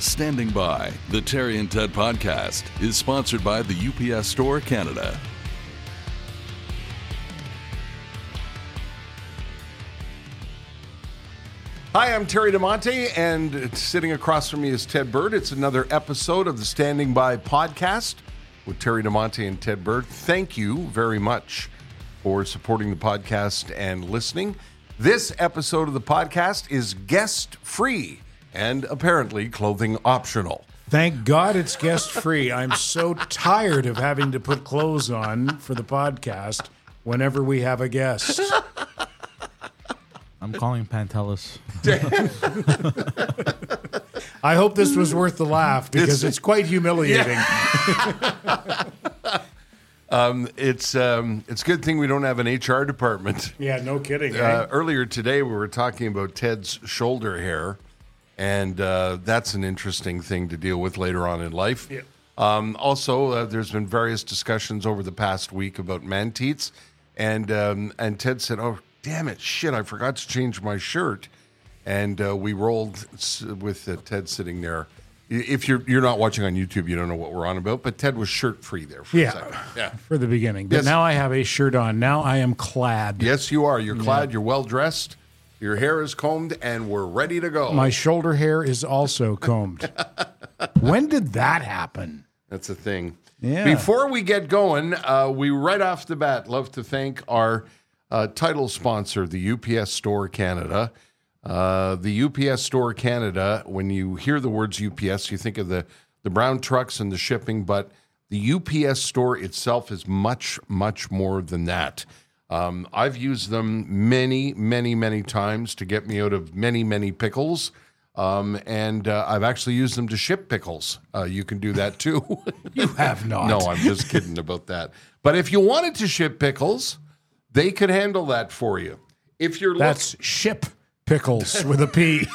Standing by, the Terry and Ted podcast is sponsored by the UPS Store Canada. Hi, I'm Terry DiMonte, and sitting across from me is Ted Bird. It's another episode of the Standing By podcast with Terry DiMonte and Ted Bird. Thank you very much for supporting the podcast and listening. This episode of the podcast is guest free and apparently clothing optional. Thank God it's guest free. I'm so tired of having to put clothes on for the podcast whenever we have a guest. I'm calling Pantelis. I hope this was worth the laugh because it's quite humiliating. Um, it's um, it's a good thing we don't have an HR department. Yeah, no kidding. eh? Uh, earlier today, we were talking about Ted's shoulder hair, and uh, that's an interesting thing to deal with later on in life. Yeah. Um, also, uh, there's been various discussions over the past week about man teats, and um, and Ted said, "Oh, damn it, shit! I forgot to change my shirt," and uh, we rolled s- with uh, Ted sitting there. If you're you're not watching on YouTube, you don't know what we're on about. But Ted was shirt free there for a Yeah. second. Yeah. for the beginning. But Yes. now I have a shirt on. Now I am clad. Yes, you are. You're clad. You're well dressed. Your hair is combed, and we're ready to go. My shoulder hair is also combed. when did that happen? That's a thing. Yeah. Before we get going, uh, we right off the bat love to thank our uh, title sponsor, the UPS Store Canada. Uh, the UPS Store Canada. When you hear the words UPS, you think of the the brown trucks and the shipping, but the UPS Store itself is much, much more than that. Um, I've used them many, many, many times to get me out of many, many pickles. Um, and uh, I've actually used them to ship pickles. Uh, you can do that too. You have not. no, I'm just kidding about that. But if you wanted to ship pickles, they could handle that for you. If you're look- That's ship pickles with a P.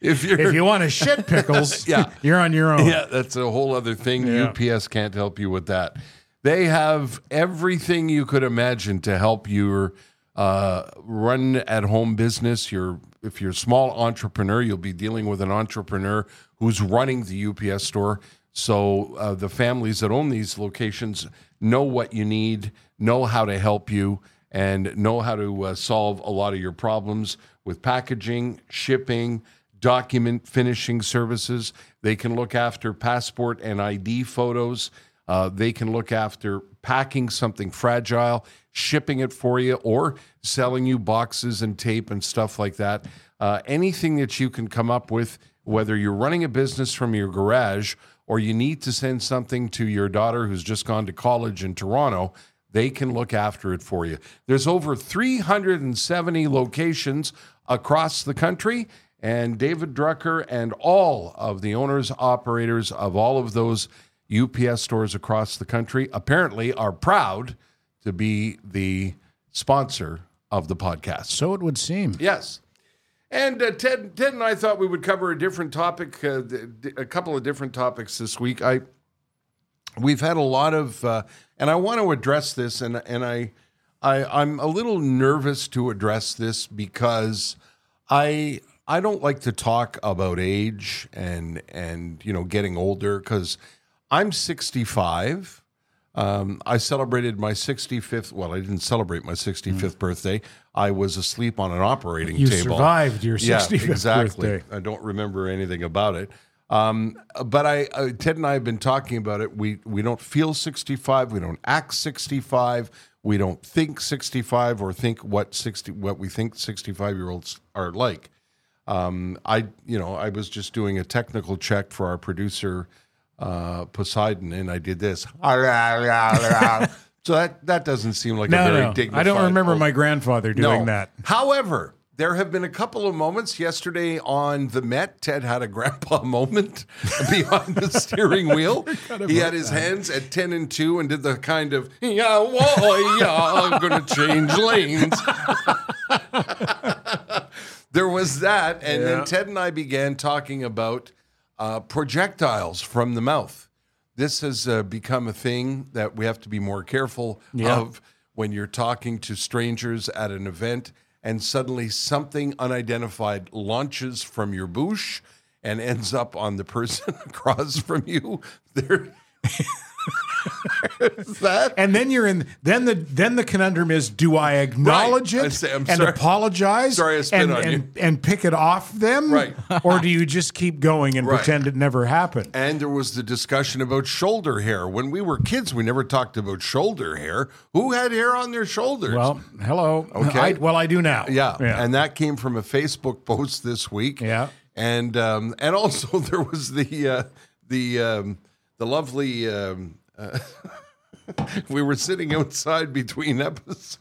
if you're if you want to shit pickles, Yeah. you're on your own. Yeah, that's a whole other thing. Yeah. UPS can't help you with that. They have everything you could imagine to help your uh, run at home business. Your if you're a small entrepreneur, you'll be dealing with an entrepreneur who's running the UPS store. So uh, the families that own these locations know what you need, know how to help you, and know how to uh, solve a lot of your problems with packaging, shipping, document finishing services. They can look after passport and ID photos. Uh, they can look after packing something fragile, shipping it for you, or selling you boxes and tape and stuff like that. Uh, anything that you can come up with, whether you're running a business from your garage or you need to send something to your daughter who's just gone to college in Toronto, they can look after it for you. There's over 370 locations across the country, and David Drucker and all of the owners, operators of all of those UPS stores across the country apparently are proud to be the sponsor of the podcast. So it would seem. Yes. And uh, Ted, Ted and I thought we would cover a different topic, uh, a couple of different topics this week. I we've had a lot of, uh, and I want to address this, and and I, I I'm a little nervous to address this because I I don't like to talk about age and and you know getting older because I'm 65. Um, I celebrated my 65th. Well, I didn't celebrate my 65th birthday. I was asleep on an operating You table. You survived your 65th Yeah, exactly. birthday. I don't remember anything about it. Um, but I, uh, Ted and I have been talking about it. We we don't feel 65. We don't act 65. We don't think 65 or think what 60 what we think 65 year olds are like. Um, I you know I was just doing a technical check for our producer uh, Poseidon, and I did this So that that doesn't seem like No, a very no. dignified. I don't remember my grandfather doing no. that. However, there have been a couple of moments yesterday on the Met. Ted had a grandpa moment behind the steering wheel. he had his hands at 10 and 2 and did the kind of, yeah, whoa, yeah, I'm going to change lanes. there was that. And Yeah. then Ted and I began talking about uh, projectiles from the mouth. This has uh, become a thing that we have to be more careful Yeah. of when you're talking to strangers at an event and suddenly something unidentified launches from your bouche and ends up on the person across from you. There, that And then you're in. Then the then the conundrum is: Do I acknowledge Right. It say, and sorry. apologize? Sorry I spit and, on and, you. and pick it off them, Right. or do you just keep going and Right. pretend it never happened? And there was the discussion about shoulder hair. When we were kids, we never talked about shoulder hair. Who had hair on their shoulders? Well, hello. Okay. I, well, I do now. yeah. yeah. And that came from a Facebook post this week. Yeah. And um, and also there was the uh, the um, the lovely. Um, uh, we were sitting outside between episodes,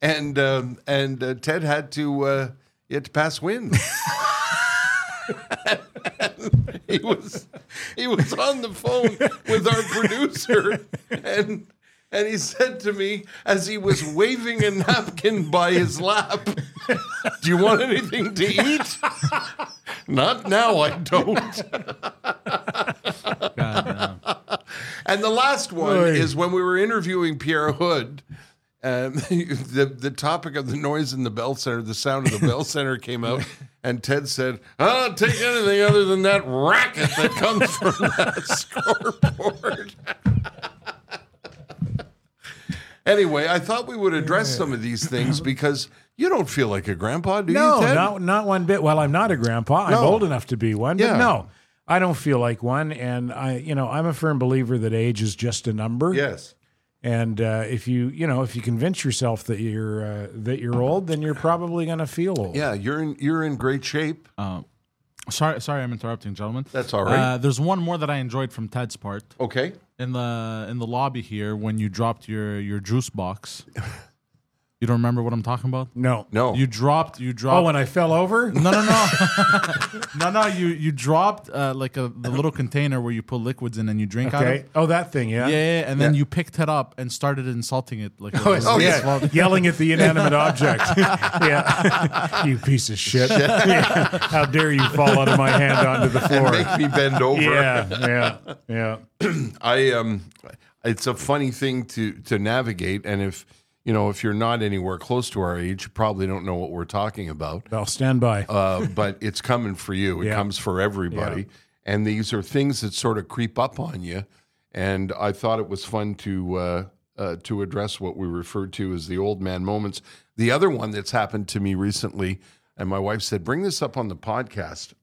and um, and uh, Ted had to uh, he had to pass wind. he was he was on the phone with our producer and and he said to me as he was waving a napkin by his lap, "Do you want anything to eat?" Not now, I don't. And the last one Oy. is when we were interviewing Pierre Houde. Um, the the topic of the noise in the bell center, the sound of the bell center came out, and Ted said, "I'll take anything other than that racket that comes from that scoreboard." anyway, I thought we would address some of these things because you don't feel like a grandpa, do no, you, Ted? not not one bit. Well, I'm not a grandpa. I'm old enough to be one, Yeah. but no, I don't feel like one. And I, you know, I'm a firm believer that age is just a number. Yes. And uh, if you, you know, if you convince yourself that you're uh, that you're old, then you're probably going to feel old. Yeah, you're in you're in great shape. Sorry, sorry, I'm interrupting, gentlemen. That's all right. Uh, there's one more that I enjoyed from Ted's part Okay. in the in the lobby here when you dropped your your juice box. You don't remember what I'm talking about? No. No. You dropped. You dropped. Oh, when I fell over. no, no, no, no, no. You you dropped uh, like a the little container where you put liquids in and you drink out Okay. of. Oh, that thing. Yeah. Yeah, yeah, and then Yeah. you picked it up and started insulting it like. it Oh, was- yeah. Yelling at the inanimate object. yeah. you piece of shit. Yeah. How dare you fall out of my hand onto the floor? Make me bend over. yeah. Yeah. Yeah. I um, it's a funny thing to to navigate, and if you know if you're not anywhere close to our age, you probably don't know what we're talking about. I'll stand by. Uh, but it's coming for you. It Yeah. comes for everybody, and these are things that sort of creep up on you. And I thought it was fun to uh, uh, to address what we referred to as the old man moments. The other one that's happened to me recently, and my wife said, "Bring this up on the podcast."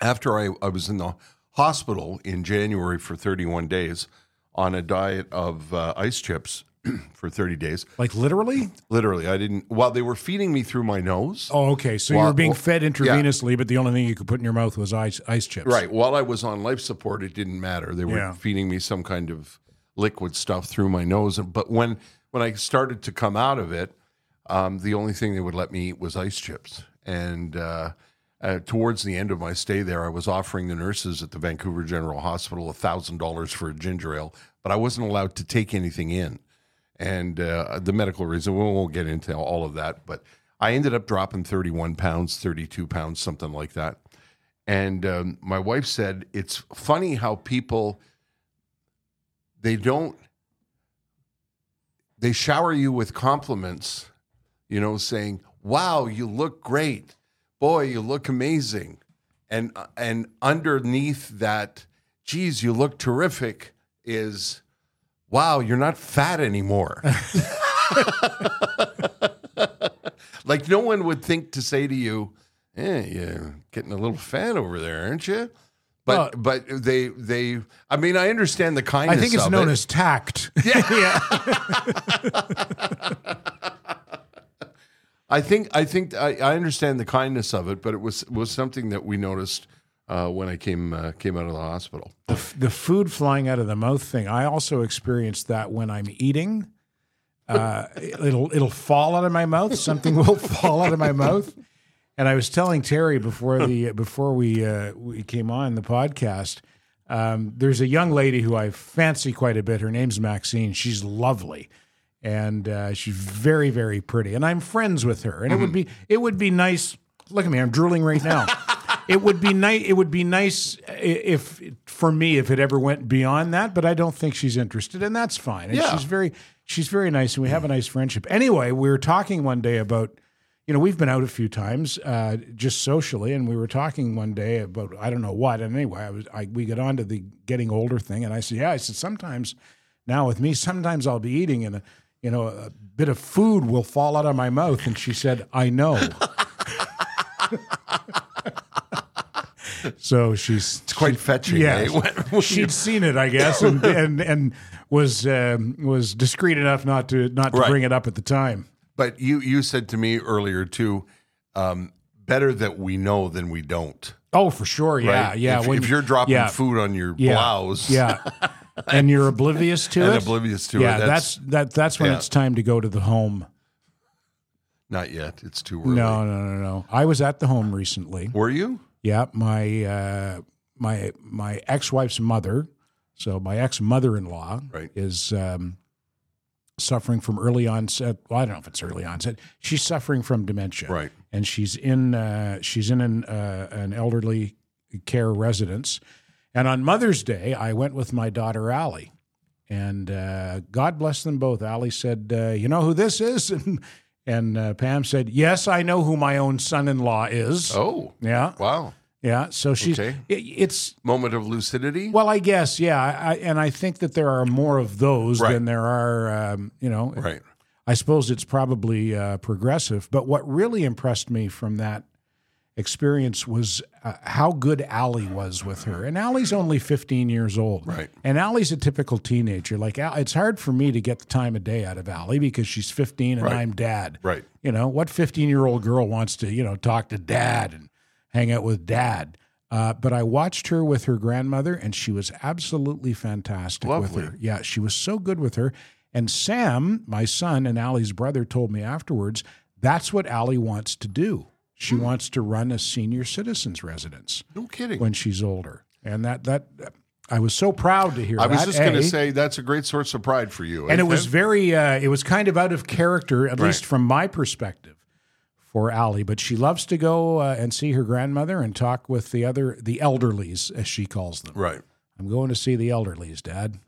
After I, I was in the hospital in January for 31 days on a diet of uh, ice chips for 30 days. like literally? Literally, I didn't. While they were feeding me through my nose. Oh, okay. So you were being well, fed intravenously, but the only thing you could put in your mouth was ice ice chips. Right. While I was on life support, it didn't matter. They were Yeah. feeding me some kind of liquid stuff through my nose. But when when I started to come out of it, um, the only thing they would let me eat was ice chips. And uh, uh, towards the end of my stay there, I was offering the nurses at the Vancouver General Hospital thousand dollars for a ginger ale, but I wasn't allowed to take anything in. And uh, the medical reason, we won't get into all of that, but I ended up dropping 31 pounds, 32 pounds, something like that. And um, my wife said, it's funny how people, they don't, they shower you with compliments, you know, saying, wow, you look great. Boy, you look amazing. And, and underneath that, geez, you look terrific is, wow, you're not fat anymore. like no one would think to say to you, "Eh, you're getting a little fat over there, aren't you?" But Well- but they they I mean I understand the kindness. I think it's of known it. as tact. Yeah. yeah. I think I think I, I understand the kindness of it, but it was was something that we noticed uh, when I came uh, came out of the hospital. The, f- the food flying out of the mouth thing. I also experienced that when I'm eating. Uh, it'll it'll fall out of my mouth. Something will fall out of my mouth. And I was telling Terry before the before we uh, we came on the podcast. Um, there's a young lady who I fancy quite a bit. Her name's Maxine. She's lovely, and uh, she's very very pretty. And I'm friends with her. And it would be it would be nice. Look at me. I'm drooling right now. It would be nice. It would be nice if for me if it ever went beyond that. But I don't think she's interested, and that's fine. And Yeah. she's very she's very nice, and we have a nice friendship. Anyway, we were talking one day about you know, we've been out a few times, uh, just socially, and we were talking one day about I don't know what. And anyway, I was I, we got onto the getting older thing, and I said, yeah, I said sometimes now with me, sometimes I'll be eating and a, you know a bit of food will fall out of my mouth, and she said, I know. so she's It's quite fetching. yeah, eh? She'd seen it, I guess, and and, and was um, was discreet enough not to not to Right. bring it up at the time. But you you said to me earlier too, um, better that we know than we don't. Oh, for sure. Yeah, right? yeah. If, when- if you're dropping yeah, food on your yeah, blouse, yeah, and you're oblivious to and it, oblivious to yeah, it, that's, that. That's when yeah. it's time to go to the home. not yet. It's too early. No, no, no, no. I was at the home recently. Were you? Yeah, my uh, my my ex wife's mother, so my ex mother in law, Right. is um, suffering from early onset. Well, I don't know if it's early onset. She's suffering from dementia, Right. And she's in uh, she's in an uh, an elderly care residence. And on Mother's Day, I went with my daughter Allie, and uh, God bless them both. Allie said, uh, "You know who this is?" And, and uh, Pam said, "Yes, I know who my own son-in-law is." Oh, Yeah, wow. yeah. So she's Okay. it, it's Moment of lucidity. well, I guess yeah. I, and I think that there are more of those Right. than there are. Um, you know, right. I suppose it's probably uh, progressive. But what really impressed me from that experience was uh, how good Allie was with her. And Allie's only 15 years old. Right. And Allie's a typical teenager. Like, it's hard for me to get the time of day out of Allie because she's 15 and Right. I'm dad. Right. You know, what 15 year old girl wants to, you know, talk to dad and hang out with dad? Uh, but I watched her with her grandmother, and she was absolutely fantastic Lovely. with her. Yeah, she was so good with her. And Sam, my son and Allie's brother, told me afterwards that's what Allie wants to do. She Hmm. wants to run a senior citizens residence No kidding. when she's older, and that that I was so proud to hear. I was that, just going to say that's a great source of pride for you. and it was very uh, it was kind of out of character at Right. least from my perspective for Allie but she loves to go uh, and see her grandmother and talk with the other the elderlies as she calls them right. i'm going to see the elderlies dad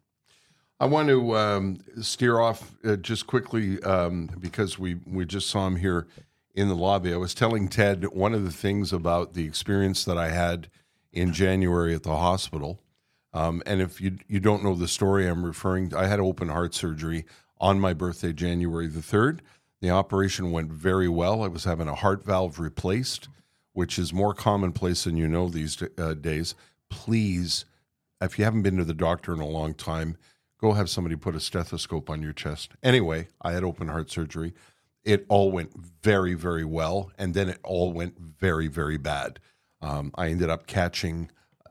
I want to um, steer off uh, just quickly um, because we we just saw him here in the lobby. I was telling Ted one of the things about the experience that I had in January at the hospital. Um, and if you you don't know the story, I'm referring. To, I had open heart surgery on my birthday, January the third. The operation went very well. I was having a heart valve replaced, which is more commonplace than you know these uh, days. Please, if you haven't been to the doctor in a long time, go have somebody put a stethoscope on your chest. Anyway, I had open heart surgery. It all went very, very well. And then it all went very, very bad. Um, I ended up catching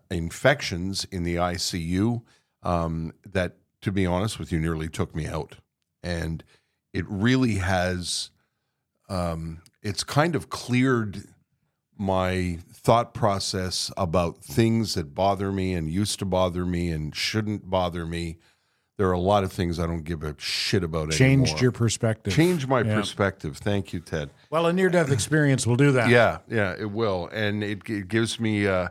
infections in the ICU um, that, to be honest with you, nearly took me out. And it really has, um, it's kind of cleared my thought process about things that bother me and used to bother me and shouldn't bother me. There are a lot of things I don't give a shit about anymore. changed anymore. your perspective Change my Yeah. perspective. Thank you, Ted. well a near-death experience will do that Yeah, yeah, it will, and it, it gives me uh,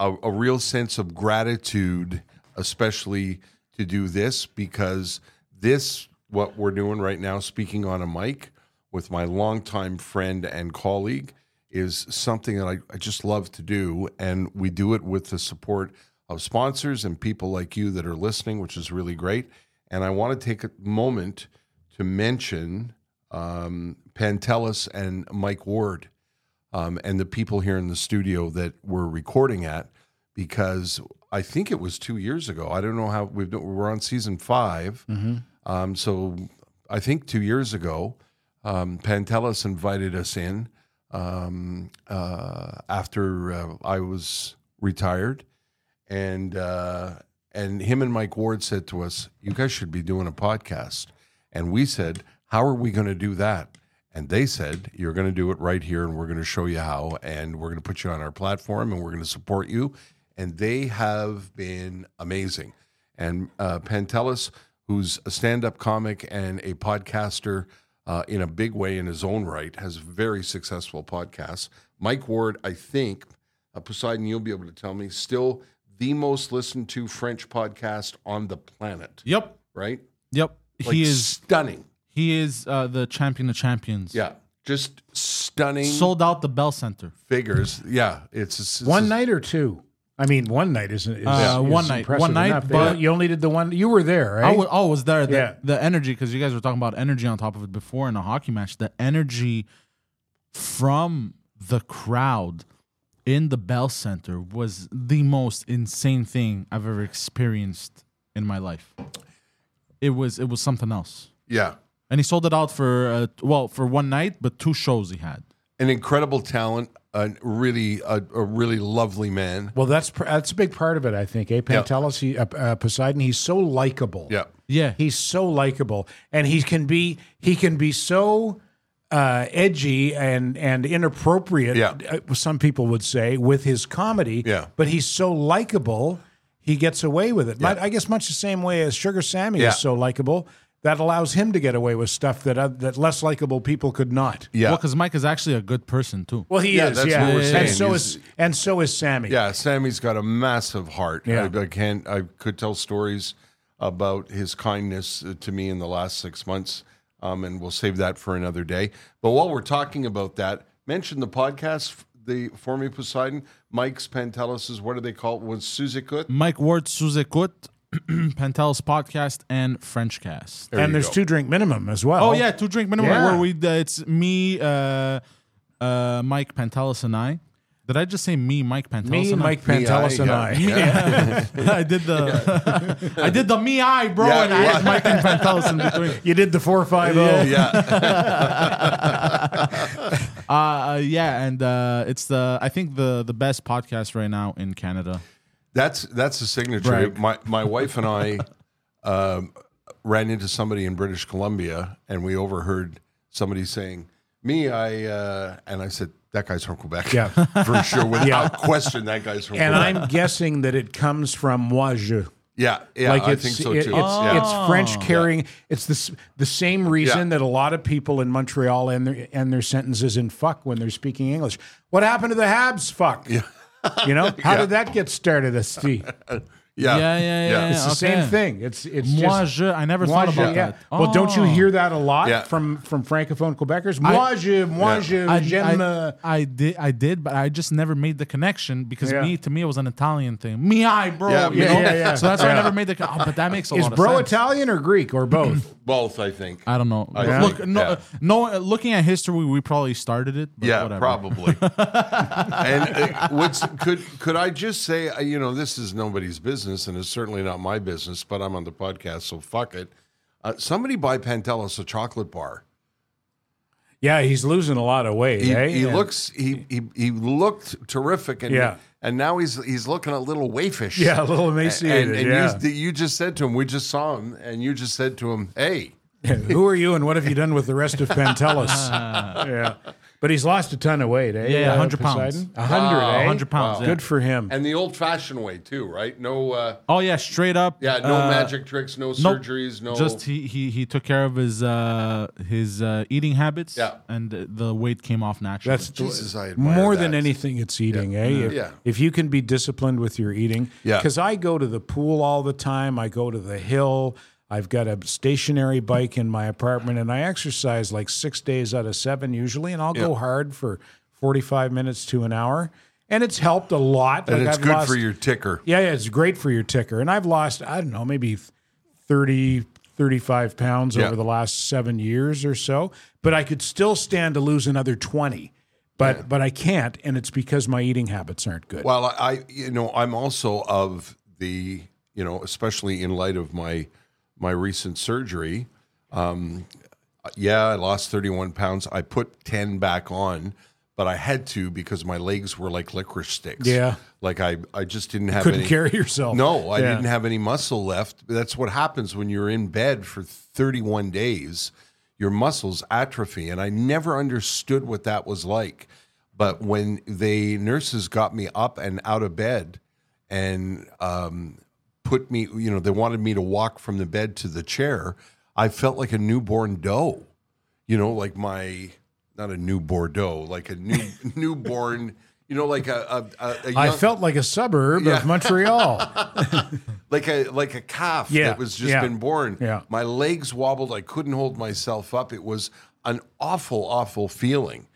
a, a real sense of gratitude, especially to do this because this what we're doing right now, speaking on a mic with my longtime friend and colleague, is something that I, I just love to do, and we do it with the support of sponsors and people like you that are listening, which is really great. And I want to take a moment to mention um, Pantelis and Mike Ward um, and the people here in the studio that we're recording at because I think it was two years ago. I don't know how we've done, we're on season 5 Um, so I think two years ago, um, Pantelis invited us in um, uh, after uh, I was retired, and uh, and him and Mike Ward said to us, "You guys should be doing a podcast." And we said, "How are we going to do that?" And they said, "You're going to do it right here, and we're going to show you how, and we're going to put you on our platform, and we're going to support you." And they have been amazing. And uh, Pantelis, who's a stand-up comic and a podcaster uh, in a big way in his own right, has very successful podcasts. Mike Ward, I think, uh, Poseidon, you'll be able to tell me, still the most listened to French podcast on the planet, Yep. right? Yep. Like he is stunning. he is uh, the champion of champions. Yeah, just stunning Sold out the Bell Center. figures. Yeah, it's, it's One night or two? I mean, one night isn't. Is, Uh, is one night. One night, enough. but- you only did the one. You were there, right? I was, oh, was there the, Yeah. the energy because you guys were talking about energy on top of it before in a hockey match. The energy from the crowd in the Bell Center was the most insane thing I've ever experienced in my life. It was it was something else, yeah, and he sold it out for uh, well for one night, but two shows he had. an incredible talent, a really a, a really lovely man. well, that's pr- that's a big part of it. I think. Eh, Pantelis, he, uh, uh, Poseidon. He's so likable. Yeah, Yeah, He's so likable, and he can be he can be so uh, edgy and and inappropriate. Yeah. uh, some people would say with his comedy. Yeah. but he's so likable, he gets away with it. Mu- I guess much the same way as Sugar Sammy Yeah. is so likable. That allows him to get away with stuff that uh, that less likable people could not. yeah, Well, because Mike is actually a good person too. Well, he Yeah, is. that's yeah, what we're and so He's- is and so is Sammy. Yeah, Sammy's got a massive heart. Yeah. I, I can't. I could tell stories about his kindness uh, to me in the last six months, um, and we'll save that for another day. But while we're talking about that, mention the podcast, the for me Poseidon, Mike's Pantelis' What do they call it? Was Sous écoute? Mike Ward, Sous écoute, Pantelis podcast, and Frenchcast. There and there's go. two drink minimum as well. Oh yeah, two drink minimum. Yeah. Where we uh, it's me, uh, uh, Mike Pantelis, and I. Did I just say me, Mike Pantelis, me, and Mike Pantelis, and yeah. I. I? I did the I did the me I bro, Yeah, and I yeah. had Mike and Pantelis in between. You did the four five zero. Yeah, Uh, uh, yeah, and uh, it's the I think the the best podcast right now in Canada. that's that's the signature. Brag. My my wife and I um, ran into somebody in British Columbia, and we overheard somebody saying, "Me, I," uh, and I said, "That guy's from Quebec." Yeah. for sure, without question, that guy's from And Quebec. I'm guessing that it comes from moi je. yeah, yeah, like I think so it- too. it's, yeah. it's French oh. carrying. It's the the same reason Yeah. that a lot of people in Montreal end their end their sentences in "fuck" when they're speaking English. What happened to the Habs? Fuck. Yeah. You know how did that get started, Steve? yeah, Yeah, yeah, yeah. It's the okay. same thing. It's it's Moi just. je, I never thought je, about yeah. that. Well, don't you Oh. hear that a lot Yeah. from from francophone Quebecers? Moi je, moi Yeah. je, I, j'aime. I, uh, I did, I did, but I just never made the connection because Yeah. me, to me, it was an Italian thing. Me, I, bro. Yeah, you me, know? yeah, yeah. So that's why Yeah. I never made the. con- Oh, but that makes a Is lot bro of sense. Italian or Greek or both? both. I think. I don't know. I Look, think, no, yeah. no. uh, Looking at history, we probably started it. But yeah, whatever. probably. and uh, what's could could I just say, uh, you know, this is nobody's business, and it's certainly not my business. But I'm on the podcast, so fuck it. Uh, somebody buy Pantelis a chocolate bar. yeah, he's losing a lot of weight. He, eh? he looks he, he he looked terrific, and Yeah. and now he's he's looking a little waifish. Yeah, a little emaciated. And, and yeah. you, you just said to him, we just saw him, and you just said to him, "Hey, Who are you and what have you done with the rest of Pantelis? yeah. But he's lost a ton of weight, eh? Yeah, uh, 100 pounds. Poseidon? A hundred, Wow, eh? 100 pounds, yeah. Good for him. and the old-fashioned way too, right? No, uh, Oh yeah, straight up. yeah, no uh, magic tricks, no nope. surgeries, no. Just he, he he took care of his uh his uh, eating habits. Yeah. and uh, the weight came off naturally. That's Jesus, I admire more that. than anything. It's eating, eh? If, Yeah. if you can be disciplined with your eating, Yeah. Because I go to the pool all the time. I go to the hill. I've got a stationary bike in my apartment, and I exercise like six days out of seven usually, and I'll go hard for forty-five minutes to an hour, and it's helped a lot. and Like, it's I've good lost- for your ticker. Yeah, yeah, it's great for your ticker. And I've lost, I don't know, maybe 30, 35 pounds Yeah. over the last seven years or so. But I could still stand to lose another 20. But but I can't, and it's because my eating habits aren't good. Well, I you know I'm also of the you know especially in light of my my recent surgery. Um, yeah, I lost 31 pounds. I put 10 back on, but I had to because my legs were like licorice sticks. Yeah. like I I just didn't have Couldn't any, carry yourself. No, I Yeah. didn't have any muscle left. That's what happens when you're in bed for 31 days. Your muscles atrophy, and I never understood what that was like. But when the nurses got me up and out of bed, and um, put me, you know, they wanted me to walk from the bed to the chair. I felt like a newborn doe, you know, like my not a new Bordeaux, like a new newborn, you know, like a a, a, a I young- felt like a suburb Yeah. of Montreal. like a like a calf Yeah, that was just yeah, been born. yeah. My legs wobbled. I couldn't hold myself up. It was an awful, awful feeling.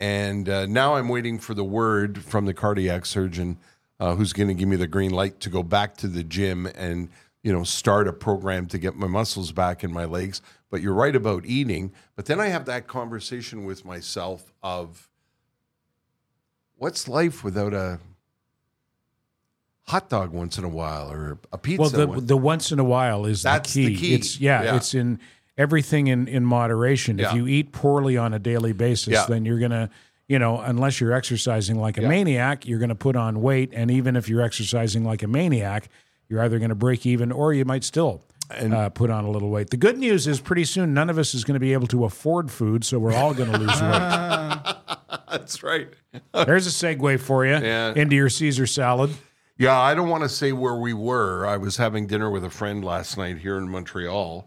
And uh, now I'm waiting for the word from the cardiac surgeon, uh, who's going to give me the green light to go back to the gym and you know start a program to get my muscles back in my legs. But you're right about eating. But then I have that conversation with myself of what's life without a hot dog once in a while or a pizza. well, the once- the once in a while is That's the the key. key. It's yeah, Yeah. it's in everything in in moderation. If you eat poorly on a daily basis, Yeah. then you're gonna you know unless you're exercising like a maniac, you're gonna put on weight. And even if you're exercising like a maniac, you're either gonna break even or you might still. uh, put on a little weight. The good news is, pretty soon, none of us is going to be able to afford food, so we're all going to lose weight. That's right. There's a segue for you Yeah. into your Caesar salad. Yeah, I don't want to say where we were. I was having dinner with a friend last night here in Montreal,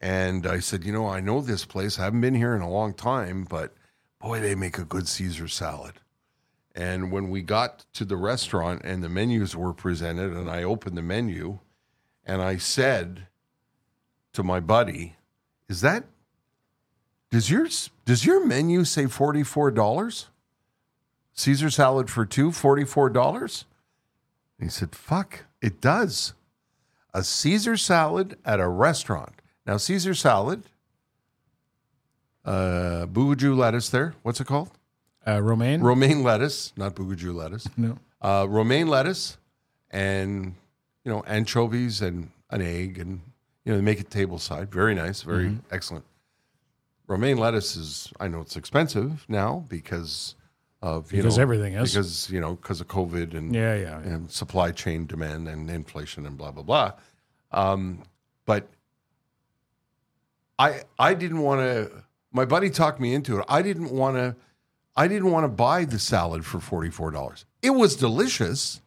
and I said, you know, I know this place. I haven't been here in a long time, but boy, they make a good Caesar salad. And when we got to the restaurant and the menus were presented, and I opened the menu, and I said to my buddy, "Is that does yours does your menu say forty four dollars? Caesar salad for two, forty four dollars?" He said, Fuck, it does. A Caesar salad at a restaurant. Now, Caesar salad, uh, bougajou lettuce there. What's it called? Uh, romaine? Romaine lettuce, not bougajou lettuce. no. Uh, romaine lettuce and, you know, anchovies and an egg and, you know, they make it table side. Very nice, very Mm-hmm. excellent. Romaine lettuce is, I know it's expensive now because of, you Because know, everything is. Because, you know, because of COVID and, Yeah, yeah, yeah. and supply chain demand and inflation and blah blah blah. Um, but I I didn't want to. My buddy talked me into it. I didn't want to. I didn't want to buy the salad for forty four dollars. It was delicious,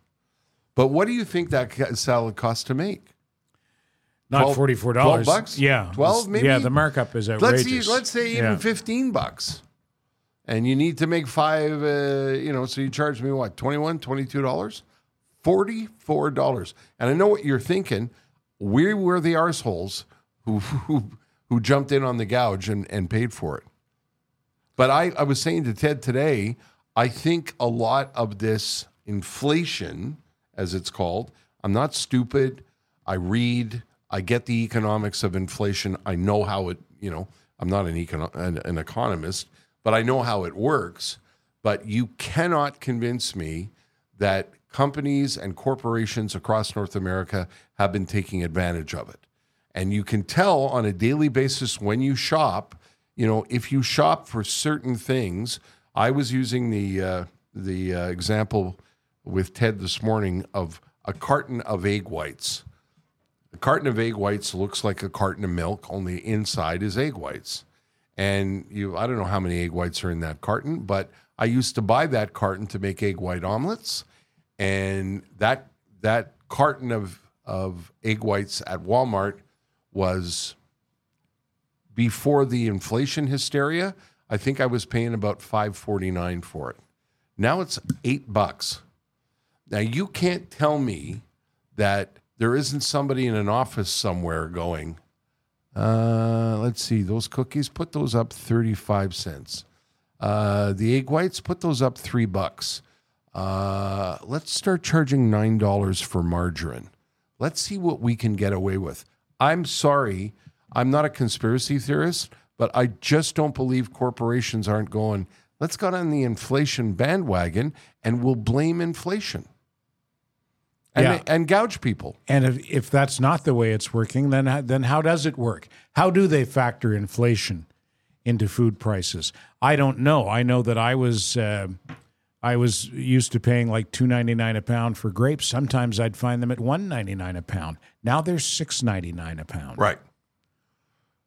but what do you think that salad cost to make? Not 12 forty four dollars. 12 bucks? Yeah. 12 maybe? Yeah, the markup is Let's outrageous. see, let's say even Yeah. fifteen bucks, and you need to make five. Uh, you know, so you charge me what 21 22 dollars, forty four dollars. And I know what you're thinking. We were the arseholes who who who jumped in on the gouge and, and paid for it. But I, I was saying to Ted today, I think a lot of this inflation, as it's called, I'm not stupid. I read, I get the economics of inflation. I know how it, you know, I'm not an, econo- an, an economist, but I know how it works. But you cannot convince me that companies and corporations across North America have been taking advantage of it. And you can tell on a daily basis when you shop, you know, if you shop for certain things. I was using the uh, the uh, example with Ted this morning of a carton of egg whites. A carton of egg whites looks like a carton of milk, only inside is egg whites. And you, I don't know how many egg whites are in that carton, but I used to buy that carton to make egg white omelets, and that that carton of of egg whites at Walmart was before the inflation hysteria. I think I was paying about five forty nine for it. Now it's eight bucks. Now you can't tell me that there isn't somebody in an office somewhere going, uh, let's see, those cookies, put those up 35 cents. Uh, the egg whites, put those up three bucks. Uh, let's start charging $9 for margarine. Let's see what we can get away with. I'm sorry, I'm not a conspiracy theorist, but I just don't believe corporations aren't going, let's get on the inflation bandwagon and we'll blame inflation and, Yeah. and gouge people. And if, if that's not the way it's working, then then how does it work? How do they factor inflation into food prices. I don't know. I know that I was uh, I was used to paying like two ninety nine a pound for grapes. Sometimes I'd find them at one ninety nine a pound. Now they're six ninety nine a pound. Right.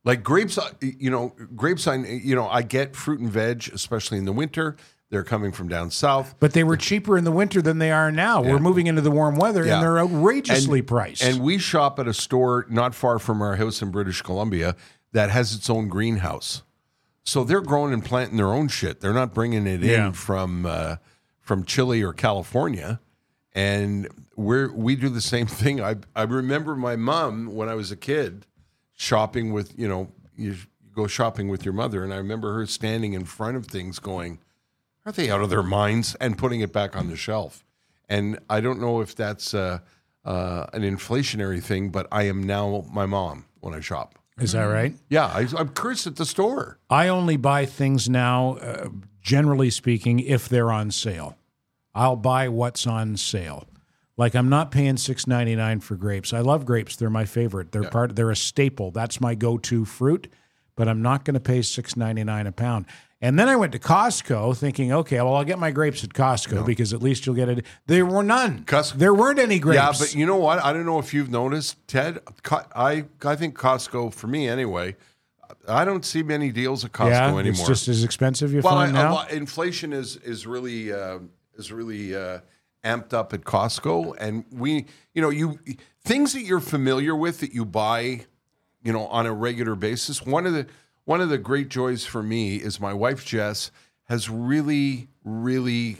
Like grapes, uh, you know, grapes. I, you know, I get fruit and veg, especially in the winter. They're coming from down south. But they were cheaper in the winter than they are now. Yeah. We're moving into the warm weather Yeah. and they're outrageously And- priced. And we shop at a store not far from our house in British Columbia that has its own greenhouse. So they're growing and planting their own shit. They're not bringing it Yeah. in from uh, from Chile or California. And we're we do the same thing. I I remember my mom when I was a kid shopping with you know you, you go shopping with your mother, and I remember her standing in front of things going, "Are they out of their minds?" and putting it back on the shelf. And I don't know if that's uh, uh, an inflationary thing, but I am now my mom when I shop. Is that right? Yeah, I, I'm cursed at the store. I only buy things now, uh, generally speaking, if they're on sale. I'll buy what's on sale. Like I'm not paying six ninety nine for grapes. I love grapes; they're my favorite. They're part. They're a staple. That's my go to fruit. But I'm not going to pay six ninety nine a pound. And then I went to Costco, thinking, okay, well I'll get my grapes at Costco because at least you'll get it. There were none. Costco- there weren't any grapes. Yeah, but you know what? I don't know if you've noticed, Ted. I I think Costco, for me anyway, I don't see many deals at Costco yeah, anymore. it's just as expensive. You well, find a now. lot- inflation is is really uh, is really uh, amped up at Costco, and we, you know, you things that you're familiar with that you buy, you know, on a regular basis. One of the one of the great joys for me is my wife Jess has really, really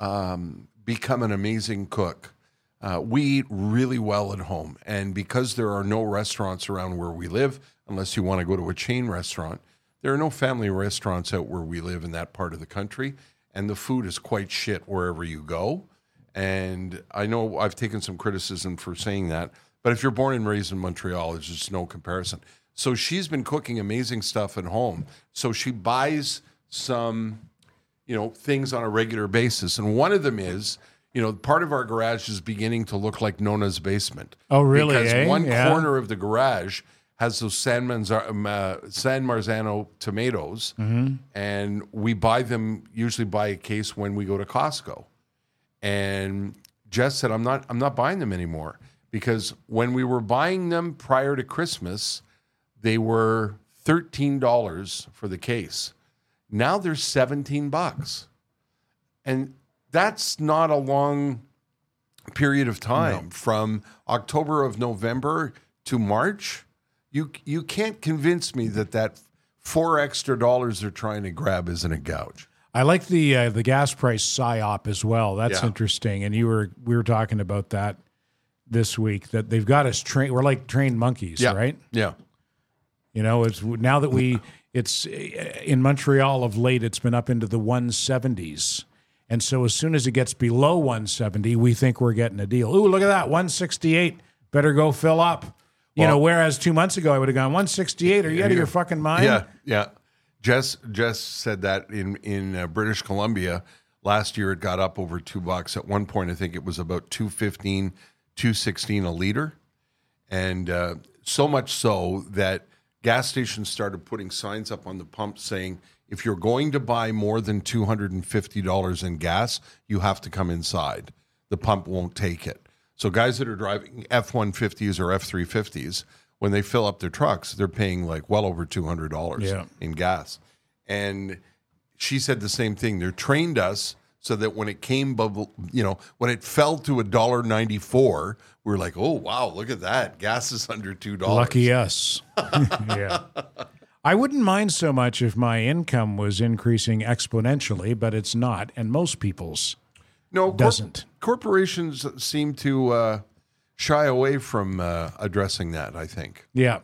um, become an amazing cook. Uh, we eat really well at home, and because there are no restaurants around where we live, unless you want to go to a chain restaurant, there are no family restaurants out where we live in that part of the country, and the food is quite shit wherever you go. And I know I've taken some criticism for saying that, but if you're born and raised in Montreal, there's just no comparison. So she's been cooking amazing stuff at home. So she buys some you know things on a regular basis and one of them is you know part of our garage is beginning to look like nona's basement Oh, really, because eh? one Yeah. corner of the garage has those san, Manza- um, uh, san marzano tomatoes Mm-hmm. and we buy them usually buy a case when we go to costco and jess said i'm not i'm not buying them anymore because when we were buying them prior to christmas they were $13 for the case now they're 17 bucks. And that's not a long period of time from October of November to March. You you can't convince me that that four extra dollars they're trying to grab isn't a gouge. I like the uh, the gas price psyop as well. That's Yeah. interesting. And you were we were talking about that this week that they've got us trained. We're like trained monkeys, right? Yeah. You know, it's now that we it's in Montreal of late. It's been up into the 170s, and so as soon as it gets below 170, we think we're getting a deal. Ooh, look at that 168. Better go fill up. You know, whereas two months ago I would have gone 168. Are you out of your fucking mind? Yeah, yeah. Jess Jess said that in in uh, British Columbia last year it got up over two bucks. At one point, I think it was about 215, 216 a liter, and uh, so much so that gas stations started putting signs up on the pump saying. If you're going to buy more than two hundred and fifty dollars in gas, you have to come inside. The pump won't take it. So guys that are driving F one fifties or F three fifties, when they fill up their trucks, they're paying like well over two hundred dollars Yeah. in gas. And she said the same thing. They're trained us so that when it came bubble, you know, when it fell to a dollar ninety four, we were like, oh wow, look at that, gas is under two dollars. Lucky us. yeah. I wouldn't mind so much if my income was increasing exponentially, but it's not, and most people's. no doesn't. corporations seem to uh, shy away from uh, addressing that. I think. Yeah.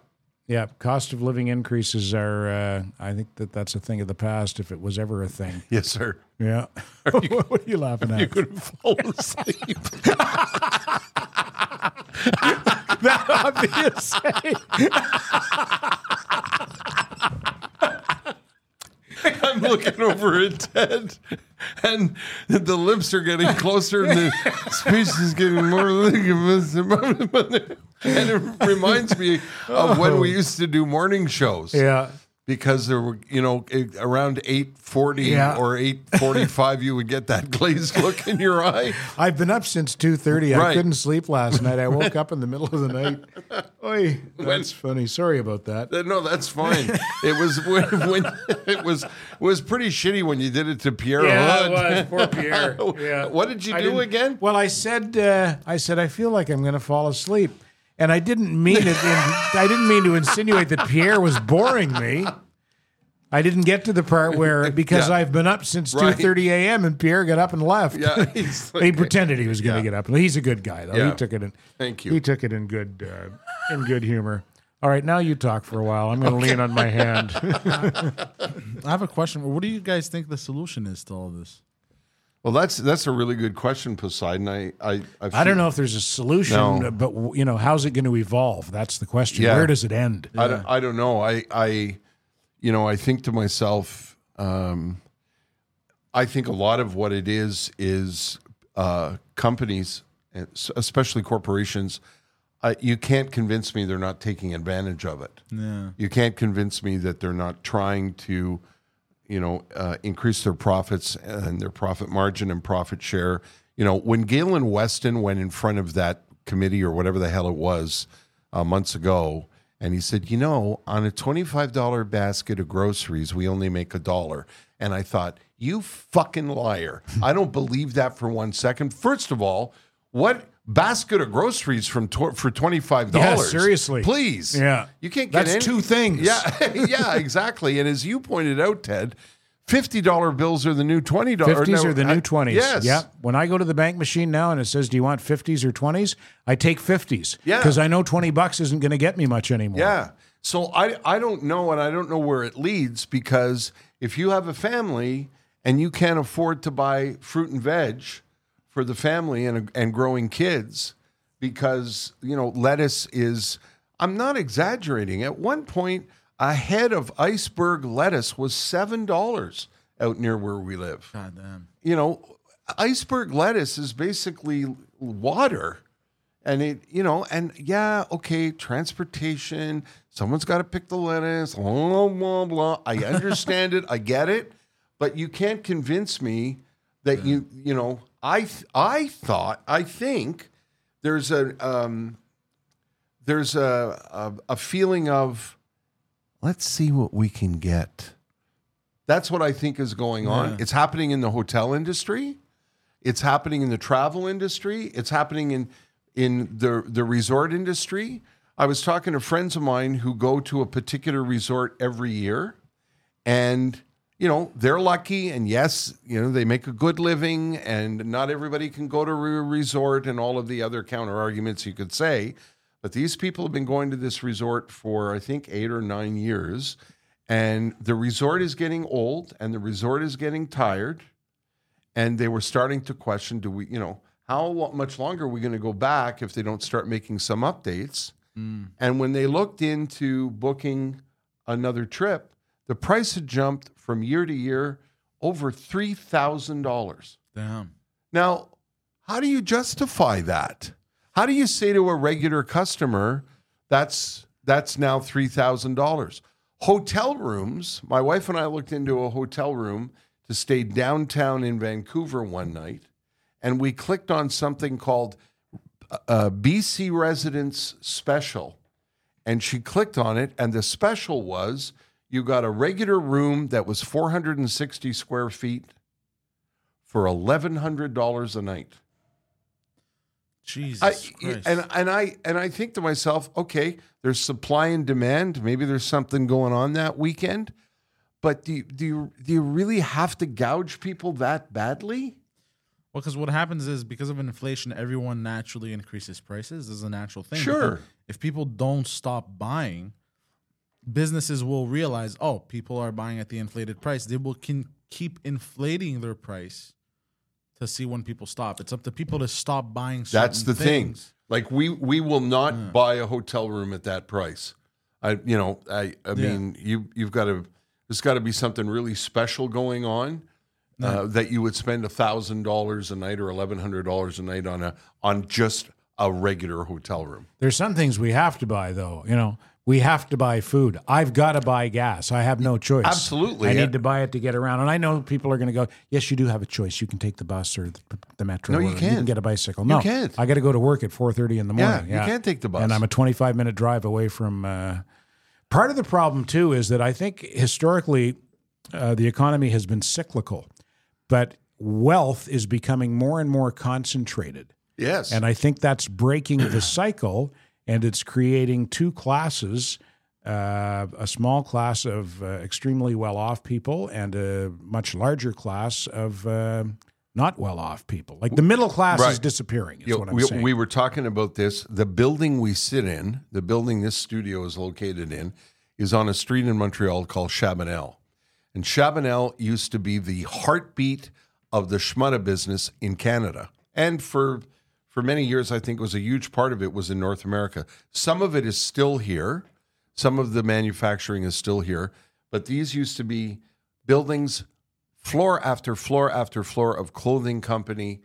Yeah. Cost of living increases are, uh, I think that that's a thing of the past if it was ever a thing. Yes, sir. Yeah. what are you laughing at? You could fall asleep. That obvious. I'm looking over at Ted, and the lips are getting closer, and the speech is getting more ligament. And it reminds me of when we oh. used to do morning shows. yeah. Because there were, you know, around 840 Yeah. or 845, you would get that glazed look in your eye. I've been up since two thirty. I couldn't sleep last night. I woke up in the middle of the night. Oi, that's funny. Sorry about that. Uh, No, that's fine. It was when, when it was it was pretty shitty when you did it to Pierre Houde. Poor Pierre. Yeah. What did you I do again? Well, I said, uh, I said, I feel like I'm going to fall asleep, and I didn't mean it. In, I didn't mean to insinuate that Pierre was boring me. I didn't get to the part where because Yeah. I've been up since Right. two thirty a.m. and Pierre got up and left. Yeah, he's he pretended he was going to Yeah. get up. He's a good guy though. Yeah. He took it in. Thank you. He took it in good, uh, in good humor. All right, now you talk for a while. I'm going to lean on my hand. I have a question. What do you guys think the solution is to all this? Well, that's that's a really good question, Poseidon. I I I've I don't know if there's a solution, No. but you know, how's it going to evolve? That's the question. Yeah. Where does it end? I don't, I don't know. I, I, you know, I think to myself, um, I think a lot of what it is is uh, companies, especially corporations. Uh, you can't convince me they're not taking advantage of it. Yeah. You can't convince me that they're not trying to, you know, uh, increase their profits and their profit margin and profit share. You know, when Galen Weston went in front of that committee or whatever the hell it was uh, months ago, and he said, you know, on a twenty-five dollar basket of groceries, we only make a dollar. And I thought, you fucking liar! I don't believe that for one second. First of all, what basket of groceries from tw- for twenty-five Yeah, dollars? seriously. please. Yeah. you can't get That's any- two things. Yeah, yeah, exactly. And as you pointed out, Ted, fifty dollar bills are the new twenty dollars. Fifties are the new twenties. Yes. Yeah. When I go to the bank machine now and it says, "Do you want fifties or 20s? I take fifties. Yeah. Because I know twenty bucks isn't going to get me much anymore. Yeah. So I I don't know, and I don't know where it leads because if you have a family and you can't afford to buy fruit and veg for the family and and growing kids, because you know lettuce is. I'm not exaggerating. At one point, a head of iceberg lettuce was seven dollars out near where we live. God damn. you know, iceberg lettuce is basically water. And it, you know, and yeah, okay, transportation, someone's got to pick the lettuce, blah, blah, blah. I understand it, I get it, but you can't convince me that you, you know, I, th- I thought, I think there's a, um, there's a, a, a feeling of, let's see what we can get. That's what I think is going on. Yeah. It's happening in the hotel industry. It's happening in the travel industry. It's happening in in the the resort industry. I was talking to friends of mine who go to a particular resort every year, and you know they're lucky. And yes, you know they make a good living, and not everybody can go to a resort, and all of the other counter arguments you could say. But these people have been going to this resort for I think eight or nine years, and the resort is getting old, and the resort is getting tired and they were starting to question do we you know how much longer are we going to go back if they don't start making some updates mm. and when they looked into booking another trip the price had jumped from year to year over $3000 Damn. now how do you justify that? How do you say to a regular customer that's that's now $3000 hotel rooms my wife and i looked into a hotel room to stay downtown in vancouver one night and we clicked on something called uh, bc residence special. And she clicked on it and the special was you got a regular room that was 460 square feet for $1100 a night Jesus I, Christ. and and I and I think to myself, okay, there's supply and demand. Maybe there's something going on that weekend, but do you, do you, do you really have to gouge people that badly? Well, because what happens is because of inflation, everyone naturally increases prices. This is a natural thing. Sure. If people don't stop buying, businesses will realize, oh, people are buying at the inflated price. They will can keep inflating their price to see when people stop. It's up to people to stop buying. That's the certain thing. Like we we will not buy a hotel room at that price. I you know I I mean you you've got to there's got to be something really special going on. Uh, that you would spend a thousand dollars a night or eleven hundred dollars a night on a on just a regular hotel room. There's some things we have to buy though. You know, We have to buy food. I've got to buy gas. I have no choice. Absolutely. I need to buy it to get around. And I know people are going to go, yes, you do have a choice. You can take the bus or the, the metro. No, you or You can't. can get a bicycle. You No, can't. I got to go to work at 4.30 in the morning. Yeah, morning. you can't take the bus. And I'm a 25 minute drive away from. Uh, part of the problem, too, is that I think historically uh, the economy has been cyclical, but wealth is becoming more and more concentrated. Yes. And I think that's breaking the cycle and it's creating two classes uh, a small class of uh, extremely well off people and a much larger class of uh, not well off people. Like the middle class is disappearing, is You know, what I'm we, saying. we were talking about this. The building we sit in, the building this studio is located in, is on a street in Montreal called Chabanel. And Chabanel used to be the heartbeat of the schmutta business in Canada. And for for many years, I think was a huge part of it was in North America. Some of it is still here. Some of the manufacturing is still here. But these used to be buildings, floor after floor after floor of clothing company